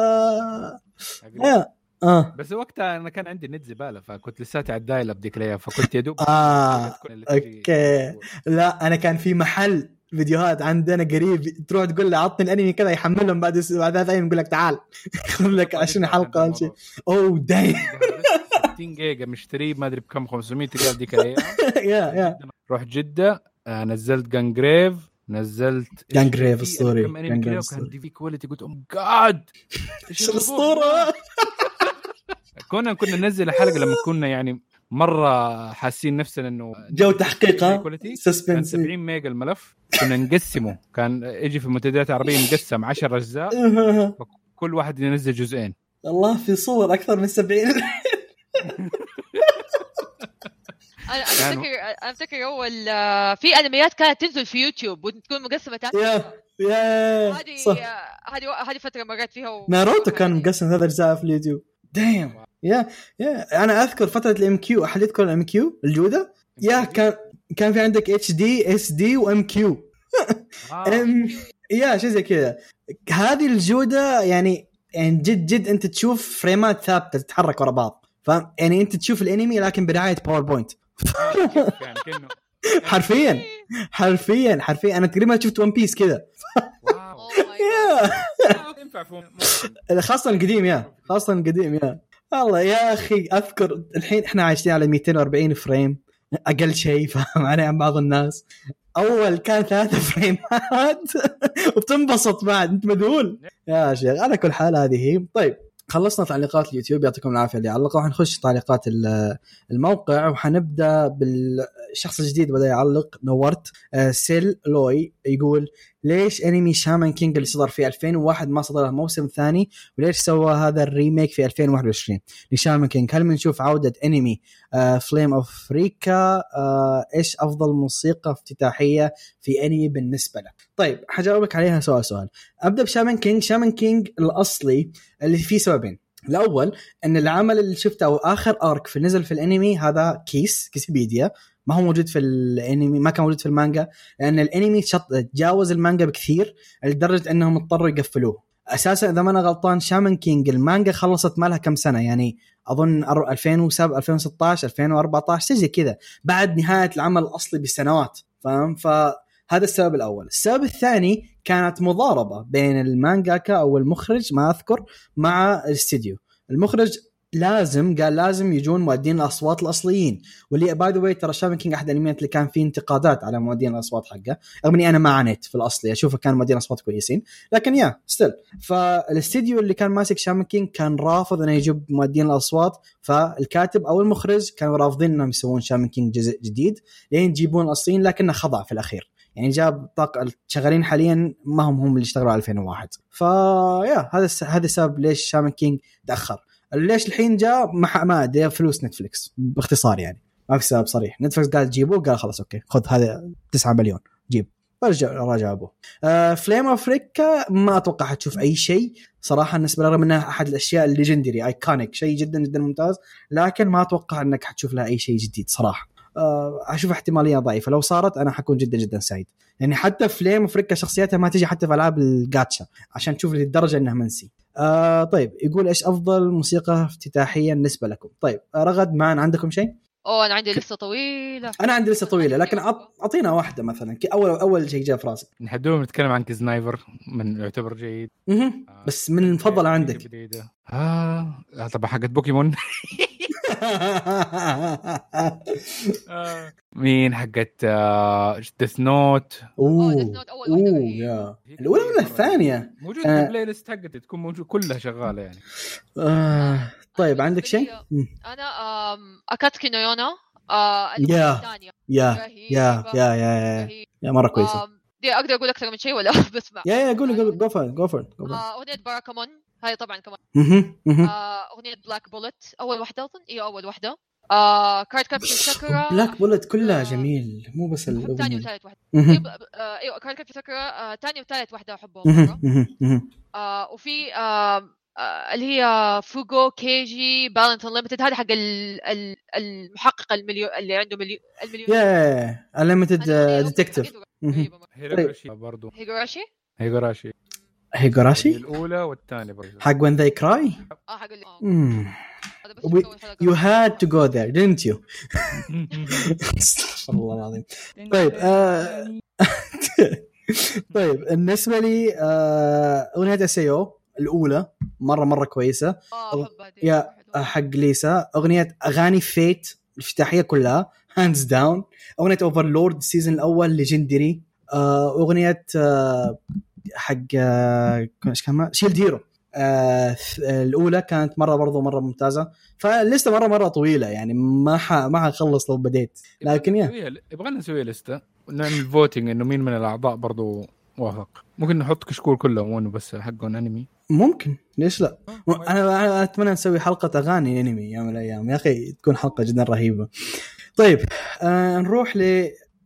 yeah- آه.
بس وقتها أنا كان عندي نت زبالة فكنت لساتي على ال dial up ديك الأيام فكنت يا دوب
آه،
تجي-
okay. لا أنا كان في محل فيديوهات عندنا قريب تروح تقول له عطني الأنمي كذا يحملهم بعد بعد ثلاث أيام يقول لك تعال. خذ لك 20 حلقة ولا شيء. أوه die
60 جيجا مشتريه ما أدري بكم 500 ريال ديك الأيام.
yeah yeah.
رحت جدة آه، نزلت Gungrave نزلت Gungrave أنمي Gungrave دي في quality قلت my God
إيش الأسطورة؟
كنا كنا ننزل الحلقة لما كنا يعني مرة حاسين نفسنا إنه
جو تحقيق
كان
suspense
70 ميجا الملف. كنا نقسمه. كان يجي في المنتديات العربيه مقسم 10 أجزاء. كل واحد ينزل جزئين.
الله في صور أكثر من 70
أنا
أنا
افتكر أنا أفتكر أول آه، في أنميات كانت تنزل في يوتيوب وتكون مقسمة
يا يا
هذه
صح.
آه، هذه هذه فترة مريت فيها و...
ناروتو كان مقسم ثلاث أجزاء في اليوتيوب. دايم yeah yeah أنا أذكر فترة ال MQ أحد يذكر ال MQ الجودة؟ yeah كان كان في عندك HD SD و
MQ.
ام يا شيء زي كذا. هذه الجودة يعني يعني جد جد أنت تشوف frame ات ثابتة تتحرك ورا بعض. فاهم؟ يعني انت تشوف الأنمي لكن
برعاية PowerPoint يعني كأنه.
حرفيا. حرفيا حرفيا. أنا تقريبا شفت One Piece كذا.
Oh.
خاصة القديم yeah. خاصة القديم yeah. والله يا أخي أذكر الحين إحنا عايشين على 240 frame. أقل شيء فاهم علي عن بعض الناس. أول كان ثلاثة فريمات. وبتنبسط بعد أنت مذهول. يا شيخ على كل حال هذه. هي طيب. خلصنا تعليقات اليوتيوب يعطيكم العافية. اللي علقوا حنخش تعليقات ال- الموقع وحنبدأ بالشخص الجديد بدأ يعلق نورت. آه، سيل لوي يقول ليش أنمي شامان كينج اللي صدر في 2001 ما صدر له موسم ثاني؟ وليش سوى هذا ال remake في 2021 لشامان كينج هل بنشوف عودة أنمي فليم اوف ريكا إيش أفضل موسيقى افتتاحية في أنمي بالنسبة له؟ طيب حجاوبك عليها سؤال سؤال. أبدأ بشامان كينج. شامان كينج الأصلي اللي فيه سببين. الأول إن العمل اللي شفته أو آخر arc في نزل في الأنمي هذا كيس كيسيبيديا ما هو موجود في الانمي ما كان موجود في المانجا لأن الانمي شط تجاوز المانجا بكثير لدرجة إنهم اضطروا يقفلوه. أساسا إذا ما أنا غلطان شامان كينج المانجا خلصت مالها كم سنة يعني أظن أر- 2007 2016 2014 شيء زي كذا بعد نهاية العمل الأصلي بسنوات فاهم؟ فهذا السبب الأول. السبب الثاني كانت مضاربة بين المانجاكا أو المخرج ما أذكر مع الاستديو. المخرج لازم قال لازم يجون مؤدين الأصوات الأصليين. واللي by the way ترى شامان كينج أحد الأنميات اللي كان فيه انتقادات على مؤدين الأصوات حقه. رغم إني أنا ما عانيت في الاصلي أشوفه كان مؤدين اصوات كويسين. لكن yeah still فالاستديو اللي كان ماسك شامان كينج كان رافض إنه يجيب مؤدين الأصوات. فالكاتب أو المخرج كانوا رافضين إنهم يسوون شامان كينج جزء جديد. لين يجيبون الأصليين لكنه خضع في الأخير. يعني جاب طاقم شغالين حاليا ما هم هم اللي اشتغلوا على 2001 ف yeah هذا هذا السبب ليش شامان كينج تأخر. ليش الحين جاء؟ ما أدري فلوس نتفلكس باختصار يعني. ما في سبب صريح. نتفلكس قال جيبوه قال خلاص okay خذ هذا 9 مليون. جيب. فرجع رجع أبوه. آه فليم اوف ريكا ما أتوقع حتشوف أي شيء. صراحة بالنسبة لي رغم إنها أحد الأشياء ال legendary iconic شيء جدا جدا ممتاز. لكن ما أتوقع إنك حتشوف لها أي شيء جديد صراحة. آه أشوف احتمالية ضعيفة. لو صارت أنا حكون جدا جدا سعيد. يعني حتى فليم اوف ريكا شخصيتها ما تجي حتى في ألعاب الجاتشا عشان تشوف للدرجه انه منسي. آه طيب يقول إيش أفضل موسيقى افتتاحية بالنسبة لكم؟ طيب آه رغد معنا عندكم شيء؟
أوه أنا عندي لسه طويلة.
أنا عندي لسه طويلة لكن أعطينا واحدة مثلا اول أول شيء جاء في راسي.
نحدوهم نتكلم عن كزنايفر من يعتبر جيد. آه،
بس من المفضل عندك.
جديدة. آه آه، طبعا حقت بوكيمون. مين حقت ديث نوت
أوه أول واحدة
أوه
هي.
يا الأولى ولا الثانية؟
موجود
آه.
في البلاي ليست حقتي تكون موجود كلها شغالة يعني
آه طيب عندك شيء؟
أنا آم، اكاتسكي نويونا آه
يا. يا يا يا يا. يا مرة
كويسة دي أقدر أقول أكثر من شيء ولا بسمع
يا يا قولي قولي جو فور جو فور
آه، أغنية باراكامون هاي طبعا كمان. آه، أغنية بلاك بولت أول واحدة أظن؟ اي أول واحدة آه كارد كابتشر ساكورا
بلاك بولت كلها
آه.
جميل مو بس
ثاني
الأغنية.
وثالث واحدة.
مهم.
إيه، آه، أيوه كارد كابتشر ساكورا ثاني وثالث واحدة.
مهم.
آه وفي آه آه اللي هي فوجو كيجي بالانس انليمتد هذا حق ال- ال- المحقق المليون اللي عنده مليون المليون.
يا انليمتد ديتكتيف
هيروغاشي برضو.
هيغوراشي
هيروغاشي.
هيغوراشي
الأولى والثانية
حق when they cry
آه حق ال- آه،. هذا بس
We-
شفته أول حلقة.
you had to go there didn't you? استغفر الله العظيم. طيب آه... طيب بالنسبة لي آه... أغنية SAO الأولى مرة
مرة كويسة. هذه yeah.
حق ليسا. أغنية أغاني فيت الافتتاحية كلها hands down أغنية اوفرلورد ال season الأول legendary آه أغنية آه حق آه إيش كان؟ شيلد هيرو آه الأولى كانت مرة برضو مرة ممتازة. فاللسته مرة مرة طويلة يعني ما ح... ما حخلص لو بديت. لكن
yeah. يبغى نسوي لسته ونعمل voting إنه مين من الأعضاء برضو وافق ممكن نحط كشكول كله مو إنه بس حقون انمي
ممكن. ليش لا؟ أنا أنا أتمنى نسوي حلقة أغاني انمي يوم من الأيام. يا أخي تكون حلقة جدا رهيبة. طيب آه نروح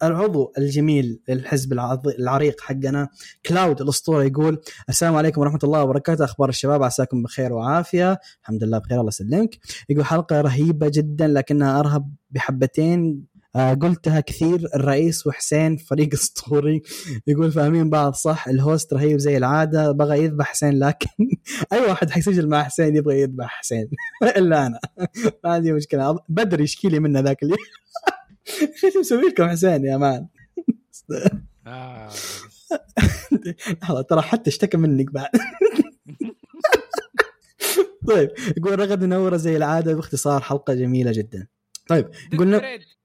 للعضو الجميل للحزب العريق حقنا كلاود الأسطورة يقول السلام عليكم ورحمة الله وبركاته أخبار الشباب عساكم بخير وعافية الحمد لله بخير الله يسلمك. يقول حلقة رهيبة جدا لكنها أرهب بحبتين. آه قلتها كثير الرئيس وحسين فريق أسطوري. يقول فاهمين بعض صح الهوست رهيب زي العادة بغى يذبح حسين لكن أي واحد حيسجل مع حسين يبغى يذبح حسين. إلا أنا. ما عندي مشكلة. بدر يشكي لي منه ذاك اليوم. إيش مسوي لكم حسين يا مان.
آه.
لحظة ترى حتى اشتكى منك بعد. طيب يقول رغد منوره زي العادة باختصار حلقة جميلة جدا. طيب قلنا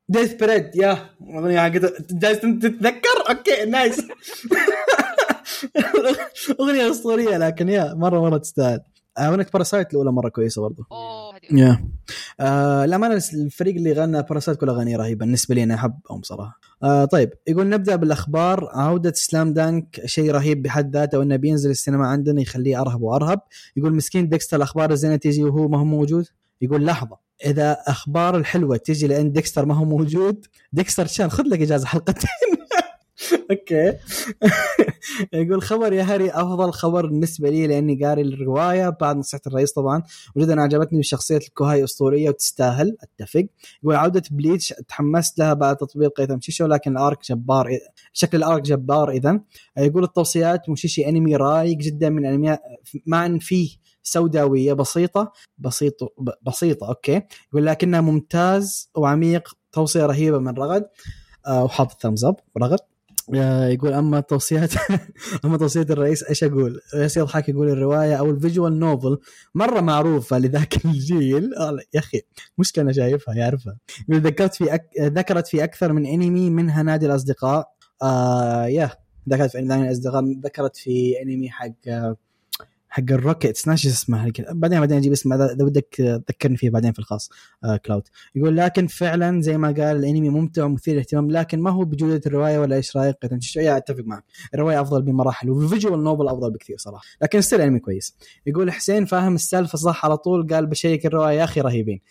ديث باريد yeah. اغنيه حقت جالس تتذكر؟ okay nice أغنية أسطورية لكن yeah مره مرة تستاهل. اغنيه باراسايت الاولى مرة كويسة برضو yeah. آه للامانه الفريق اللي غنى باراسايت كل اغاني رهيبة. بالنسبة لي أنا احبهم صراحة. آه طيب يقول نبدأ بالأخبار. عودة سلام دانك شيء رهيب بحد ذاته وإنه بينزل السينما عندنا يخليه أرهب وأرهب. يقول مسكين ديكستر الأخبار الزينة تيجي وهو ما هو موجود؟ يقول لحظة إذا أخبار الحلوة تيجي لأن ديكستر ما هو موجود ديكستر شان خذ لك إجازة حلقتين. أوكي. يقول خبر يا هاري أفضل خبر بالنسبة لي لأني قاري الرواية بعد نصيحة الرئيس طبعا. وجدا عجبتني بشخصية الكوهاي اسطوريه وتستاهل أتفق. يقول عودة بليتش تحمست لها بعد تطبيق قيثم شيشو لكن الأرك جبار شكل الأرك جبار اذا. يقول التوصيات موشيشي أنمي رايق جدا من انميات مع أن فيه سوداوية بسيطة. بسيطه بسيطة أوكي. يقول لكنها ممتاز وعميق توصية رهيبة من رغد. آه وحاط thumbs up رغد. يقول أما توصيات أما توصية الرئيس إيش أقول؟ الرئيس يضحك يقول الرواية أو ال visual novel مرة معروفة لذاك الجيل. يا أخي مشكله أنا شايفها يعرفها. يقول ذكرت في أك... ذكرت في أكثر من أنمي منها نادي الأصدقاء. آه يا ذكرت في نادي الأصدقاء ذكرت في أنمي حق آه حق ال rockets ناسي اسمه بعدين بعدين أجيب اسمه اذا بدك تذكرني فيه بعدين في الخاص آه كلاود يقول لكن فعلا زي ما قال الأنمي ممتع ومثير للاهتمام لكن ما هو بجودة الرواية ولا إيش رأيك؟ أتفق معك. الرواية أفضل بمراحل وال visual novel أفضل بكثير صراحة. لكن still أنمي كويس. يقول حسين فاهم السالفة صح على طول قال بشيك الرواية يا أخي رهيبين.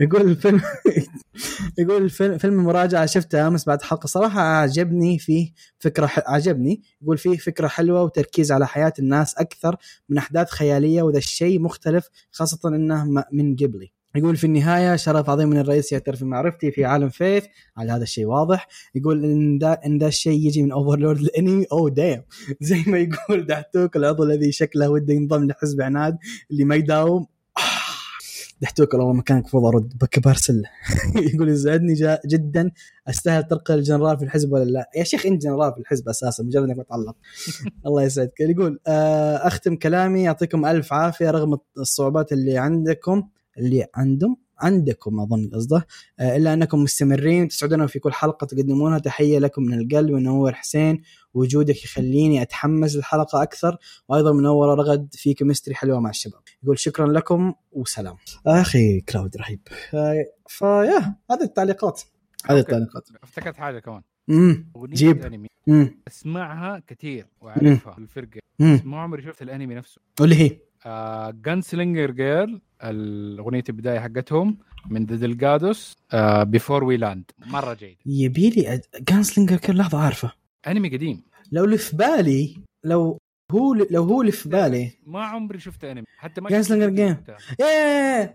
يقول الفيلم يقول فيلم مراجعة شفته أمس بعد حلقة. صراحة عجبني فيه فكرة ح... عجبني يقول فيه فكرة حلوة وتركيز على حياة الناس أكثر من أحداث خيالية وذا الشيء مختلف خاصة إنه من قبلي. يقول في النهاية شرف عظيم من الرئيس يعترف بمعرفتي في عالم Fate. على هذا الشيء واضح. يقول إن ذا إن ذا الشيء يجي من Overlord الأنمي. أو دايم زي ما يقول دحتوك العضو الذي شكله وده ينضم لحزب عناد اللي ما يداوم. دحتوك والله مكانك المفروض ارد بكبرسل يقول يسعدني جدا أستاهل ترقى الجنرال في الحزب ولا لا؟ يا شيخ أنت جنرال في الحزب أساسا مجرد انك متعلق الله يسعدك. يقول أختم كلامي يعطيكم ألف عافية رغم الصعوبات اللي عندكم اللي عندهم عندكم أظن قصده. آه، إلا أنكم مستمرين تسعدونا في كل حلقة تقدمونها. تحية لكم من القلب منور حسين. وجودك يخليني أتحمس للحلقة أكثر. وأيضا منورة رغد في chemistry حلوة مع الشباب. يقول شكرا لكم وسلام. أخي كلاود رهيب. آه، فيا هذه التعليقات. هذه. التعليقات.
افتكرت حاجة كمان.
امم جيب.
انمي
امم
أسمعها كثير وأعرفها الفرقه
امم
ما عمري شفت الأنمي نفسه.
واللي هي.
Gunslinger Girl الأغنية البداية حقتهم من The Delgados before we land مرة جيد
يبي لي Gunslinger Girl لحظة عارفه
أنمي قديم.
لو اللي في بالي لو هو لو هو اللي في بالي.
ما عمري شفت أنمي. حتى ما شفت
Game. يا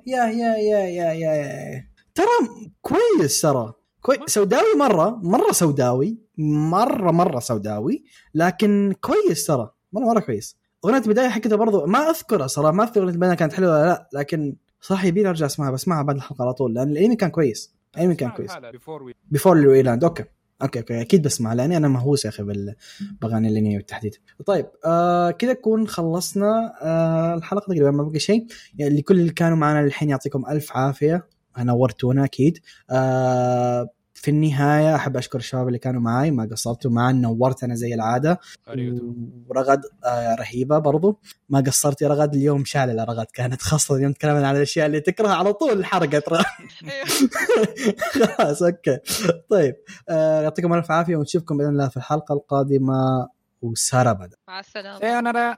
يا يا يا يا يا يا ترى كويس ترى. كويس سوداوي مرة مرة سوداوي مره مرة سوداوي لكن كويس ترى. مره مرة كويس. أغنية البداية حقتها برضو ما أذكرها صراحة ما أذكر أغنية البداية كانت حلوة ولا لا لكن صح يبي أرجع أسمعها بسمعها بعد الحلقة على طول لأن الأنمي كان كويس الأنمي كان كويس.
before we
before we land أوكي أوكي أوكي أكيد بسمع لأني أنا مهووس يا أخي بال- باغاني الانمي بالتحديد. طيب آه كذا نكون خلصنا آه الحلقة تقريبا ما بقى شيء. يعني لكل اللي كانوا معنا للحين يعطيكم ألف عافية. نورتونا أكيد. آه في النهاية أحب أشكر الشباب اللي كانوا معي ما قصرتوا معي نورت أنا زي العادة. ورغد آه رهيبة برضو. ما قصرت يا رغد اليوم شاللة رغد كانت خاصة اليوم تكلمنا عن الأشياء اللي تكرهها على طول الحرقة ترى. خلاص أوكي. طيب آه يعطيكم ألف عافية ونشوفكم بإذن الله في الحلقة القادمة. وسارة بدا
مع
السلامة.